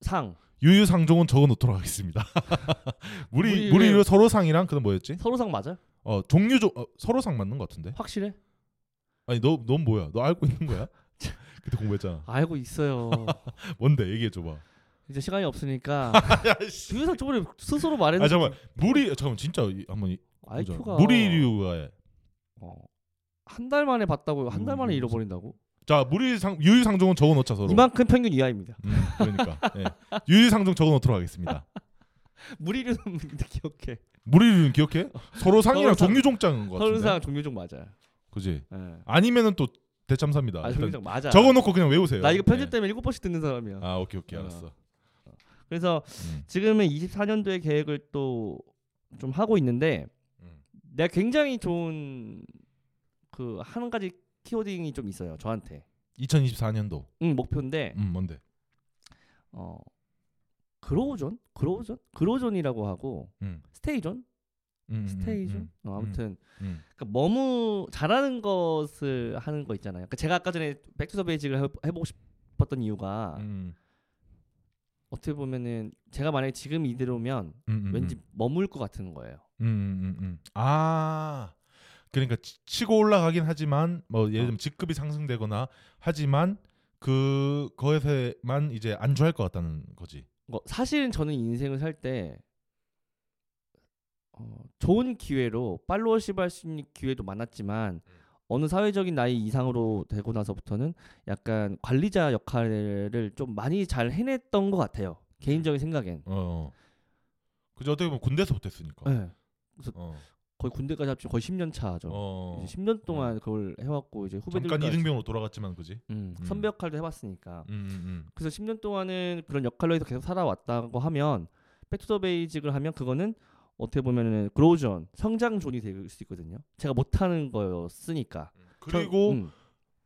상 유유상종은 적어 놓도록 하겠습니다. 무리 무리- 무리류 서로상이랑 그건 뭐였지? 서로상 맞아? 어 종류종 어, 서로상 맞는 것 같은데. 확실해? 아니 너 넌 뭐야? 너 알고 있는 거야? 그때 공부했잖아. 알고 있어요. 뭔데 얘기해 줘봐. 이제 시간이 없으니까. 유유상 저번에 스스로 말했는데 아 잠깐 물이 잠깐 진짜 이- 한번. IQ가 무리류가 어, 한달 만에 봤다고 한 달 만에 음, 잃어버린다고? 자 무리상 유유상종은 적어놓자 서로. 이만큼 평균 이하입니다. 음, 그러니까 예. 유유상종 적어놓도록 하겠습니다. 무리류는 기억해. 무리류는 기억해? 서로 상이랑 서로상. 종류종자인 것 같은데. 서른상 종류종 맞아요. 그지? 예. 아니면은 또 대참사입니다. 아 종류종 맞아. 적어놓고 그냥 외우세요. 나 이거 편집 예. 때문에 일곱 번씩 듣는 사람이야. 아 오케이 오케이 어. 알았어. 그래서 음. 지금은 24년도의 계획을 또 좀 하고 있는데 음. 내가 굉장히 좋은 그 한 가지 키워딩이 좀 있어요. 저한테. 2024년도. 응 목표인데 음 뭔데? 어 그로우존, 그로우존, 그로존이라고 하고 음. stay zone, 음, 음, stay zone. 음, 어, 아무튼 음. 그러니까 너무 잘하는 것을 하는 거 있잖아요. 그러니까 제가 아까 전에 back to the basic을 해- 해보고 싶었던 이유가 음. 어떻게 보면은 제가 만약에 지금 이대로면 음, 음, 왠지 머물 것 같은 거예요. 음, 음, 음, 음. 아 그러니까 치, 치고 올라가긴 하지만 뭐 예를 어. 들면 직급이 상승되거나 하지만 그 거에서만 이제 안주할 것 같다는 거지. 뭐 사실은 저는 인생을 살때 어, 좋은 기회로 팔로워십 할 수 있는 기회도 많았지만 어느 사회적인 나이 이상으로 되고 나서부터는 약간 관리자 역할을 좀 많이 잘 해냈던 것 같아요. 개인적인 생각엔. 어. 그지 어떻게 보면 군대에서부터 했으니까. 네. 어. 거의 군대까지 합치면 거의 10년 차죠. 어. 이제 10년 동안 그걸 해왔고 이제 잠깐 후배들까지 이등병으로 돌아갔지만 그지. 음, 음. 선배 역할도 해봤으니까. 음, 음, 그래서 10년 동안은 그런 역할로 해서 계속 살아왔다고 하면 back to the basic을 하면 그거는 어떻게 보면은 grow zone 성장존이 될 수 있거든요. 제가 못하는 거였으니까. 음. 그리고 저- 음.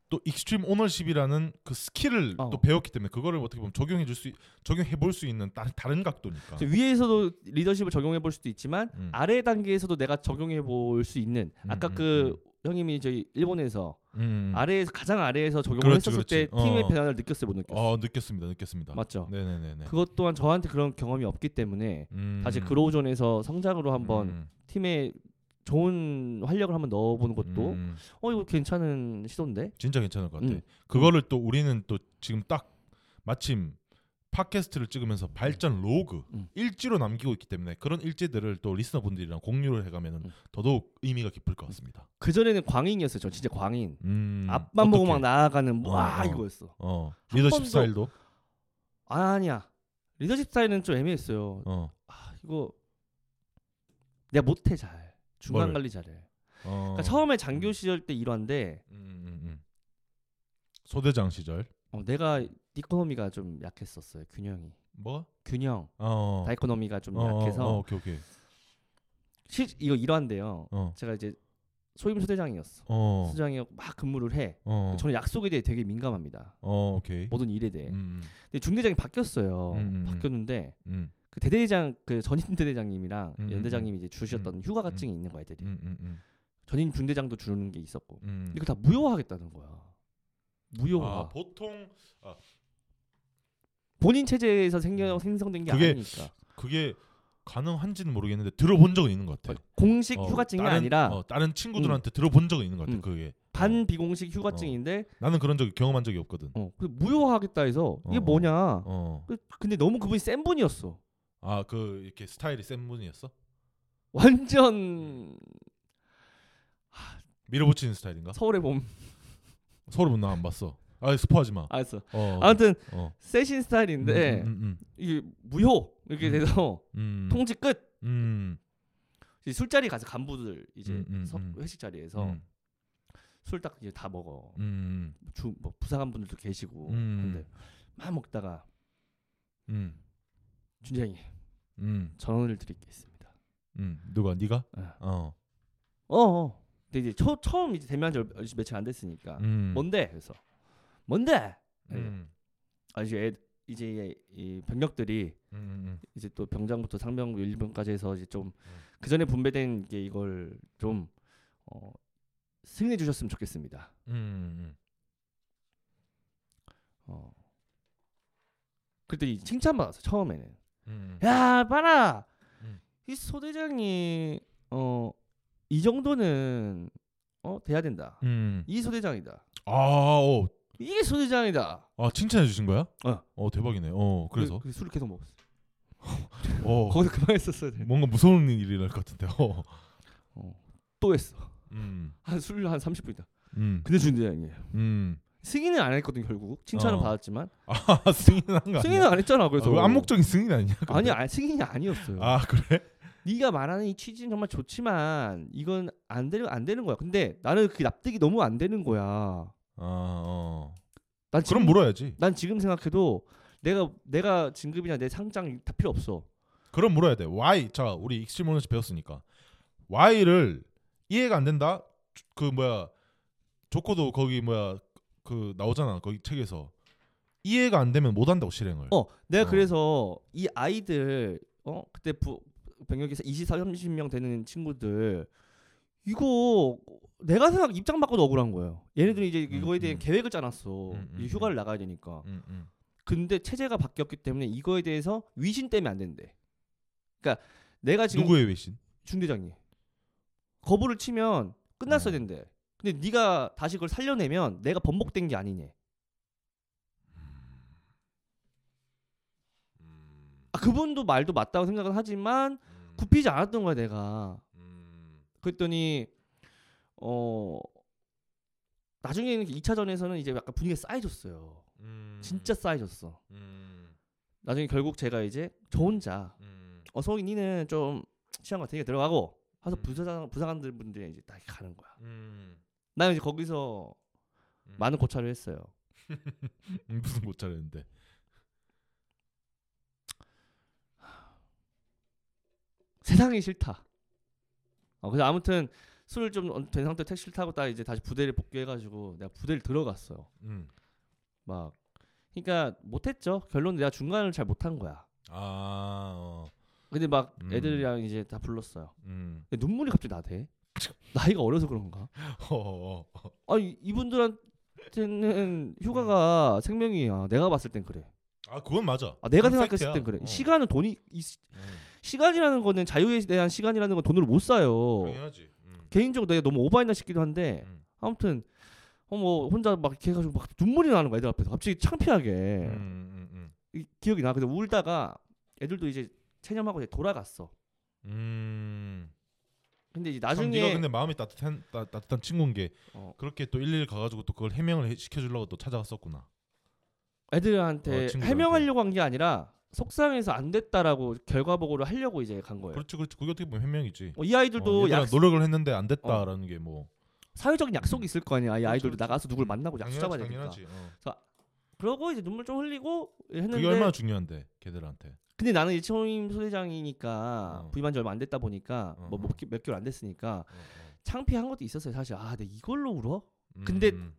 또 extreme ownership이라는 그 skill을 어. 또 배웠기 때문에 그거를 어떻게 보면 적용해 줄 수 적용해 볼 수 있는 다른 다른 각도니까. 위에서도 리더십을 적용해 볼 수도 있지만 음. 아래 단계에서도 내가 적용해 볼 수 있는 아까 음, 그 형님이 저희 일본에서 음. 아래에서 가장 아래에서 적용을 그렇지, 했었을 그렇지. 때 팀의 어. 변화를 느꼈어요, 못 느꼈어요? 어 느꼈습니다, 느꼈습니다. 맞죠? 네네네네. 그것 또한 저한테 그런 경험이 없기 때문에 음. 다시 grow zone에서 성장으로 한번 음. 팀에 좋은 활력을 한번 넣어보는 것도 음. 어 이거 괜찮은 시도인데 진짜 괜찮을 것 같아. 음. 그거를 또 우리는 또 지금 딱 마침 팟캐스트를 찍으면서 발전 로그 음. 일지로 남기고 있기 때문에 그런 일지들을 또 listener분들이랑 공유를 해가면은 음. 더더욱 의미가 깊을 것 같습니다. 그 전에는 광인이었어요. 저 진짜 광인. 음. 앞만 보고? 막 나아가는 와 어, 어. 이거였어. 어한 리더십 번도- 스타일도 아니야. 리더십 스타일은 좀 애매했어요. 어. 아, 이거 내가 못해 잘. 중간 뭐를? 관리 잘해. 어. 그러니까 처음에 장교 시절 때 음, 음, 음. 소대장 시절 어, 내가 이코노미가 좀 약했었어요. 균형이. 뭐가? 균형. 어. dichotomy가 좀 어, 약해서 어, 오케이 오케이. 실 이거 일화인데요. 어. 제가 이제 소임 소대장이었어. 어. 소장이었고 막 근무를 해. 어. 저는 약속에 대해 되게 민감합니다. 어, 오케이. 모든 일에 대해. 음. 근데 중대장이 바뀌었어요. 음, 음, 음. 바뀌었는데 음. 그 대대장 그 전임 대대장님이랑 음, 음, 연대장님이 이제 주셨던 휴가가증이 있는 거야, 애들이. 음, 음, 음. 전임 중대장도 주는 게 있었고. 음. 이거 다 무효화하겠다는 거야. 무효화. 아, 보통 본인 체제에서 생겨 생성된 게 그게 아니니까. 그게 가능한지는 모르겠는데 들어본 적은 있는 것 같아. 공식 어, 휴가증이 다른, 아니라 어, 다른 친구들한테 들어본 적은 있는 것 같아. 음. 그게 반 비공식 휴가증인데 나는 그런 적이 경험한 적이 없거든. 어, 그 무효화하겠다 해서 이게 어, 뭐냐? 어. 그- 근데 너무 그분이 센 분이었어. 아, 그 이렇게 스타일이 센 분이었어? 완전 밀어붙이는 스타일인가? 서울의 봄. 서울은 나안 봤어. 아, 스포하지 마. 알았어. 어. 아무튼 어. 세신 스타일인데 음, 음, 이게 무효 이렇게 음. 돼서 음, 음. 통지 끝. 음. 술자리 가서 간부들 이제 음, 음, 서- 음. 회식 자리에서 음. 술딱 이제 다 먹어. 음. 주뭐 부사관 분들도 계시고 음. 근데 막 먹다가 음. 음. 전원을 드릴 게 있습니다. 음. 누가 네가? 예. 어. 어. 어. 근데 이제 초, 처음 이제 대면한 지 얼- 며칠 안 됐으니까 음. 뭔데? 그래서 뭔데? 네. 음. 아 이제 애, 이제 이 병력들이 음, 음. 이제 또 병장부터 상병 일병까지 해서 이제 좀 그 전에 분배된 게 이걸 좀 어, 승인해 주셨으면 좋겠습니다. 음. 음. 어. 그때 칭찬 받았어 처음에는. 음. 야 봐라 음. 이 소대장이 어 이 정도는 어 돼야 된다. 음. 이 소대장이다. 아, 어. 이게 소대장이다. 아, 칭찬해 주신 거야? 어. 어, 대박이네. 어, 그래서 그, 그 술을 계속 먹었어. 어. 거기서 그만했었어야 돼. 뭔가 무서운 일이 날 것 같은데. 어. 또 했어. 음. 한술한 30분이다. 음. 근데 준대장이에요. 음. 승인은 안 했거든 결국. 칭찬은 어. 받았지만 아, 승인은 한거? 승인은 안 했잖아. 그래서 아, 암묵적인 승인 아니야? 아니 아니 승인이 아니었어요. 아, 그래? 네가 말하는 이 취지는 정말 좋지만 이건 안 되는 안 되는 거야. 근데 나는 그 납득이 너무 안 되는 거야. 아, 어. 난 지금, 그럼 물어야지. 난 지금 생각해도 내가 내가 진급이나 내 상장 다 필요 없어. 그럼 물어야 돼. why? 자, 우리 extreme ownership 배웠으니까. why를 이해가 안 된다. 그 뭐야? 조코도 거기 뭐야? 그 나오잖아. 거기 책에서. 이해가 안 되면 못 한다고 실행을. 어, 내가 어. 그래서 이 아이들 어 그때 부, 병력에서 24, 30명 되는 친구들 이거 내가 생각 입장 바꿔도 억울한 거예요. 얘네들이 이제 음, 이거에 대한 음. 계획을 짜놨어. 음, 음, 이제 휴가를 나가야 되니까. 근데 체제가 바뀌었기 때문에 이거에 대해서 위신 때문에 안 된대. 그러니까 내가 지금 누구의 외신? 중대장님 거부를 치면 끝났어야 어. 된대. 근데 네가 다시 그걸 살려내면 내가 번복된 게 아니네. 음, 아, 그분도 말도 맞다고 생각은 하지만 굽히지 않았던 거야 내가. 음, 그랬더니 어 나중에는 2차전에서는 이제 약간 분위기가 쌓여졌어요. 음, 진짜 쌓여졌어. 음, 나중에 결국 제가 이제 저 혼자 음, 어 소희 니는 좀 취한 거 되게 들어가고 하서 음. 부사장 부사관들 분들이 이제 다 가는 거야. 음, 나는 이제 거기서 음. 많은 고찰을 했어요. 음, 무슨 못 차렸는데. 세상이 싫다. 어, 그래서 아무튼 술을 좀된 상태 택시를 타고 딱 이제 다시 부대를 복귀해가지고 내가 부대를 들어갔어요. 음. 막 그러니까 못했죠. 결론 내가 중간을 잘 못한 거야. 아, 어. 근데 막 음. 애들이랑 이제 다 불렀어요. 음. 눈물이 갑자기 나대. 나이가 어려서 그런가? 어, 어, 어. 아니 이분들한테는 휴가가 생명이야. 내가 봤을 땐 그래. 아, 그건 맞아. 아, 내가 생각했을. 땐 그래. 어. 시간은 돈이 이, 음, 시간이라는 거는 자유에 대한 시간이라는 건 돈으로 못 사요. 당연하지. 음. 개인적으로 내가 너무 오버했나 싶기도 한데 음. 아무튼 어뭐 혼자 막 이렇게 해가지고 막 눈물이 나는 거야 애들 앞에서 갑자기 창피하게 음, 음, 음. 이, 기억이 나. 그래서 울다가 애들도 이제 체념하고 이제 돌아갔어. 음. 근데 이제 참 네가 나중에 근데 마음이 따뜻한 따, 따뜻한 친구인 게 어, 그렇게 또 일일이 가가지고 또 그걸 해명을 해, 시켜주려고 또 찾아갔었구나. 애들한테 어, 친구들한테. 해명하려고 한 게 아니라 속상해서 안 됐다라고 결과 보고를 하려고 이제 간 거예요. 그렇지, 그렇지. 그게 어떻게 보면 해명이지. 어, 이 아이들도 어, 약, 노력을 했는데 안 됐다라는 게 뭐. 사회적인 약속이 있을 거 아니야. 이 그렇죠, 아이들도 그렇죠. 나가서 누굴 만나고 약속 잡아야 되니까. 어. 그러고 이제 눈물 좀 흘리고 했는데 그게 얼마나 중요한데 걔들한테. 근데 나는 이제 초임 소대장이니까 어. 부임한 지 얼마 안 됐다 보니까 어, 뭐 어. 몇 개월 안 됐으니까 어, 어. 창피한 것도 있었어요 사실 아 내가 이걸로 울어 음, 근데 음.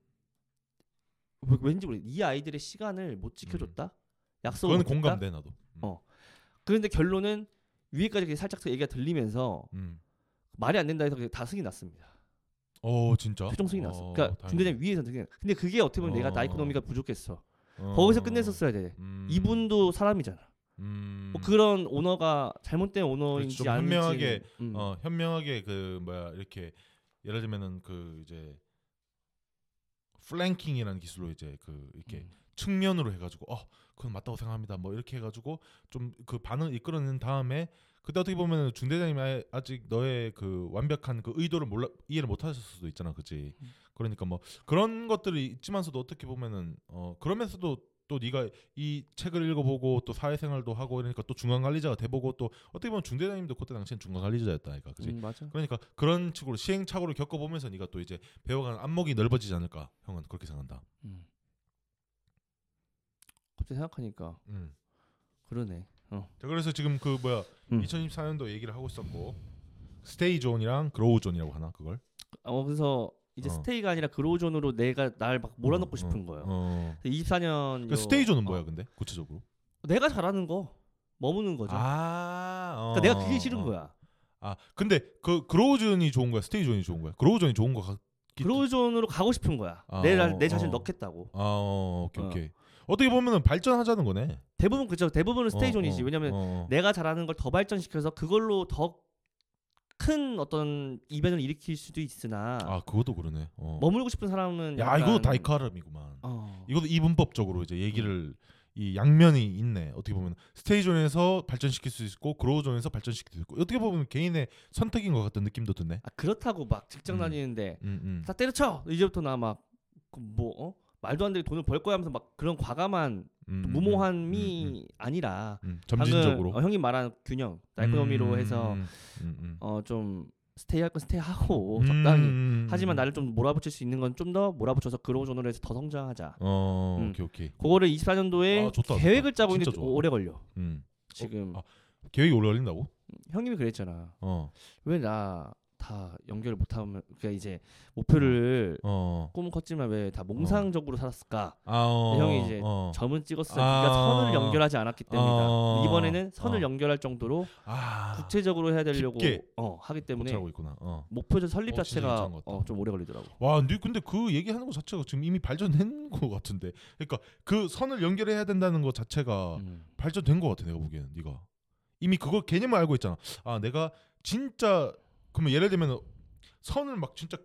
왜- 왠지 모르 이 아이들의 시간을 못 지켜줬다 약속을 그건? 공감돼 나도. 음. 어. 그런데 결론은 위에까지 살짝 얘기가 들리면서 음. 말이 안 된다 해서 다 승이 났습니다 어 진짜. 최종 승이 났어 어, 그러니까 다행이다. 중대장 위에서 승이 났 근데 그게 어떻게 보면 내가 어. 나이코노미가 부족했어 어, 거기서 끝냈었어야 돼 음. 이분도 사람이잖아 음. 뭐 그런 오너가 잘못된 오너인지 그렇지, 좀 아닌지 현명하게, 음. 어 현명하게 그 뭐야 이렇게 예를 들면은 그 이제 플랭킹이라는 기술로 이제 그 이렇게 음. 측면으로 해가지고 어 그건 맞다고 생각합니다 뭐 이렇게 해가지고 좀 그 반응을 이끌어낸 다음에 그때 어떻게 보면 중대장님이 아- 아직 너의 그 완벽한 그 의도를 몰라 이해를 못하셨을 수도 있잖아 그지 음. 그러니까 뭐 그런 것들이 있지만서도 어떻게 보면은 어 그러면서도 또 네가 이 책을 읽어보고 또 사회생활도 하고 이러니까 또 중간 관리자가 돼보고 또 어떻게 보면 중대장님도 그때 당시엔 중간 관리자였다 아이가 그지 음, 맞아 그러니까 그런 식으로 시행착오를 겪어보면서 네가 또 이제 배워가는 안목이 넓어지지 않을까 형은 그렇게 생각한다. 음. 갑자기 생각하니까 음. 그러네 어. 자 그래서 지금 그 뭐야 음. 2024년도 얘기를 하고 있었고 stay zone이랑 grow zone이라고 하나 그걸 어 그래서 이제 어. stay가 아니라 grow zone으로 내가 날 막 몰아넣고 어, 싶은 어, 거예요. 어. 24년 그 stay zone은 뭐야 근데 구체적으로? 내가 잘하는 거 머무는 거죠. 아, 어, 그러니까 내가 그게 싫은 어. 거야. 아 근데 그 grow zone이 좋은 거야 stay zone이 좋은 거야? grow zone이 좋은 거 같. grow zone으로 가고 싶은 거야. 아, 내, 어, 내 자신 어. 넣겠다고. 아 어, 오케이 어. 오케이. 어떻게 보면은 발전하자는 거네. 대부분 그죠. 대부분은 stay zone이지. 어, 어, 왜냐면 어, 어. 내가 잘하는 걸 더 발전시켜서 그걸로 더 큰 어떤 이변을 일으킬 수도 있으나 아 그것도 그러네. 어. 머물고 싶은 사람은 야 약간, 이것도 dichotomy구만. 어, 이것도 이분법적으로 이제 얘기를 이 양면이 있네. 어떻게 보면 stay zone에서 발전시킬 수 있고 grow zone에서 발전시킬 수 있고 어떻게 보면 개인의 선택인 것 같은 느낌도 드네. 아, 그렇다고 막 직장 음. 다니는데 음, 음. 다 때려쳐 이제부터 나 막 뭐 어? 말도 안 되게 돈을 벌 거야 하면서 막 그런 과감한 음, 또 음, 무모함이 음, 음, 아니라 음. 방금, 점진적으로 어, 형이 말한 균형 dichotomy로 음, 해서. 어 좀 stay 할 건 stay 하고 음, 적당히 음, 하지만 음. 나를 좀 몰아붙일 수 있는 건 좀 더 몰아붙여서 grow zone으로 해서 더 성장하자. 어 음. 오케이 오케이. 그거를 24년도에 아, 좋다, 계획을 좋다. 짜고 있는데. 오래 걸려. 음. 지금 아, 계획이 오래 걸린다고? 형님이 그랬잖아. 어. 왜 나 다 연결을 못하면 그러니까 이제 목표를 어. 꿈은 컸지만 왜 다 몽상적으로 살았을까? 아, 어. 형이 이제 어. 점은 찍었어요. 아. 그러니까 선을 연결하지 않았기 때문이다. 아. 이번에는 선을 어. 연결할 정도로 아. 구체적으로 해야 되려고 어, 하기 때문에. 어. 목표적 설립 어, 자체가. 어, 좀 오래 걸리더라고. 와, 근데, 그 얘기하는 것 자체가 지금 이미 발전된 것 같은데. 그러니까 그 선을 연결해야 된다는 것 자체가 음. 발전된 것 같아. 내가 보기에는 네가 이미 그거 개념을 알고 있잖아. 아, 내가 진짜 그러면 예를 들면 선을 막 진짜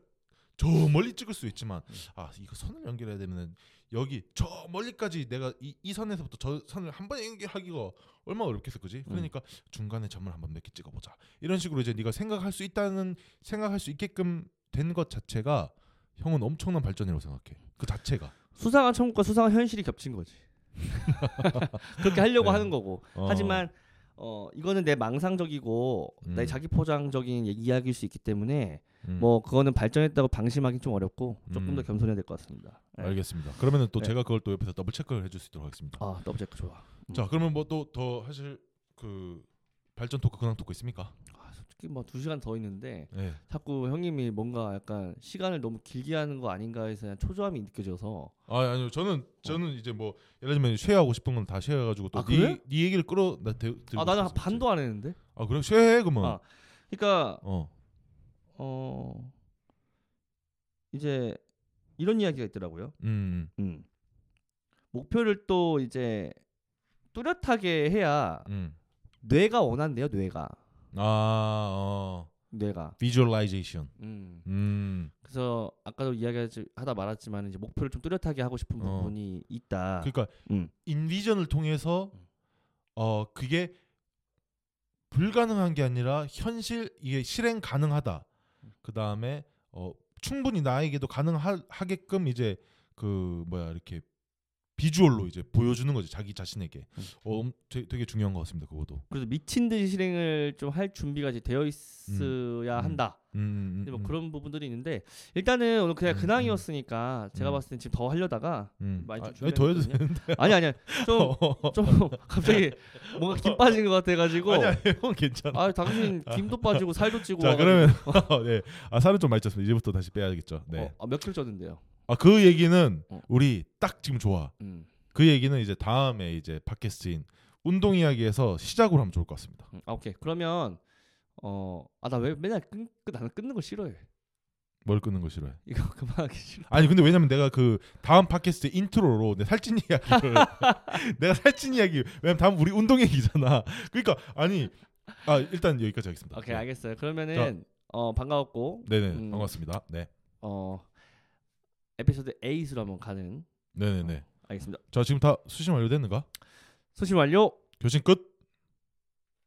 저 멀리 찍을 수 있지만 아 이거 선을 연결해야 되면은 여기 저 멀리까지 내가 이, 이 선에서부터 저 선을 한 번에 연결하기가 얼마나 어렵겠어, 그지? 그러니까 중간에 점을 한번 몇 개 찍어보자. 이런 식으로 이제 네가 생각할 수 있다는 생각할 수 있게끔 된 것 자체가 형은 엄청난 발전이라고 생각해. 그 자체가. 수상한 천국과 수상한 현실이 겹친 거지. 그렇게 하려고 네. 하는 거고. 어. 하지만 어 이거는 내 망상적이고 음. 내 자기 포장적인 얘기- 이야기일 수 있기 때문에 음. 뭐 그거는 발전했다고 방심하기 좀 어렵고 조금 음. 더 겸손해야 될 것 같습니다. 네. 알겠습니다. 그러면은 또 네. 제가 그걸 또 옆에서 double check를 해줄 수 있도록 하겠습니다. 아 double check 좋아. 음. 자, 그러면 뭐 또 더 하실 그 발전 토크 근황 토크 있습니까? 아, 솔직히 뭐 두 시간 더 있는데 네. 자꾸 형님이 뭔가 약간 시간을 너무 길게 하는 거 아닌가 해서 그냥 초조함이 느껴져서 아 아니요 저는 저는 이제 뭐 예를 들면 쉐어하고 싶은 건 다 쉐어해가지고 아, 또네 그래? 네 얘기를 끌어 나 대, 들고 아 나는 한 싶었어, 반도 안 했는데. 아 그래 쉐어해 그러면 아. 그러니까 어 어 이제 이런 이야기가 있더라고요. 음. 음. 목표를 또 이제 뚜렷하게 해야 음. 뇌가 원한대요. 뇌가 아 어. 뇌가. 비주얼라이제이션. 음. 음. 그래서 아까도 이야기하다 말았지만 이제 목표를 좀 뚜렷하게 하고 싶은 어. 부분이 있다. 그러니까 음. 인비전을 통해서 음. 어 그게 불가능한 게 아니라 현실 이게 실행 가능하다. 그 다음에 어 충분히 나에게도 가능하게끔 이제 그 뭐야 이렇게 비주얼로 이제 보여주는 거지 자기 자신에게. 음. 어 음, 되- 되게 중요한 것 같습니다. 그것도. 그래서 미친 듯이 실행을 좀 할 준비가 이제 되어 있어야 음. 한다. 음, 음, 근데 뭐 음, 그런 부분들이 있는데 일단은 오늘 그냥 음, 근황이었으니까 제가 음. 봤을 땐 지금 더 하려다가 음. 많이 좀 아, 아니, 더 해도. 되는데. 아니 아니야 좀 좀 갑자기 뭔가 김 빠진 것 같아가지고 아니 아니 형 괜찮아. 아 당신 김도 빠지고 살도 찌고 자 와가지고- 그러면 네. 아 살은 좀 많이 쪘습니다. 이제부터 다시 빼야겠죠. 네. 어, 아, 몇 킬로 쪘는데요? 아 그 얘기는 어. 우리 딱 지금 좋아. 음. 그 얘기는 이제 다음에 이제 팟캐스트인 운동 이야기에서 시작으로 하면 좋을 것 같습니다. 음, 아 오케이 그러면 어 아 나 왜 맨날 끊, 끊 나는 끊는 거 싫어해 뭘 끊는 거 싫어해? 이거 그만하기 싫어 아니 근데 왜냐면 내가 그 다음 팟캐스트 intro로 내 살찐 이야기를 내가 살찐 이야기 왜냐면 다음 우리 운동 얘기잖아. 그러니까 아니 아 일단 여기까지 하겠습니다. 오케이 네. 알겠어요 그러면은 어 반가웠고 네네 음. 반갑습니다. 네 어 에피소드 8으로 한번 가는 네네네. 알겠습니다 자 지금 다 수신 완료됐는가? 소신 완료 교신 끝.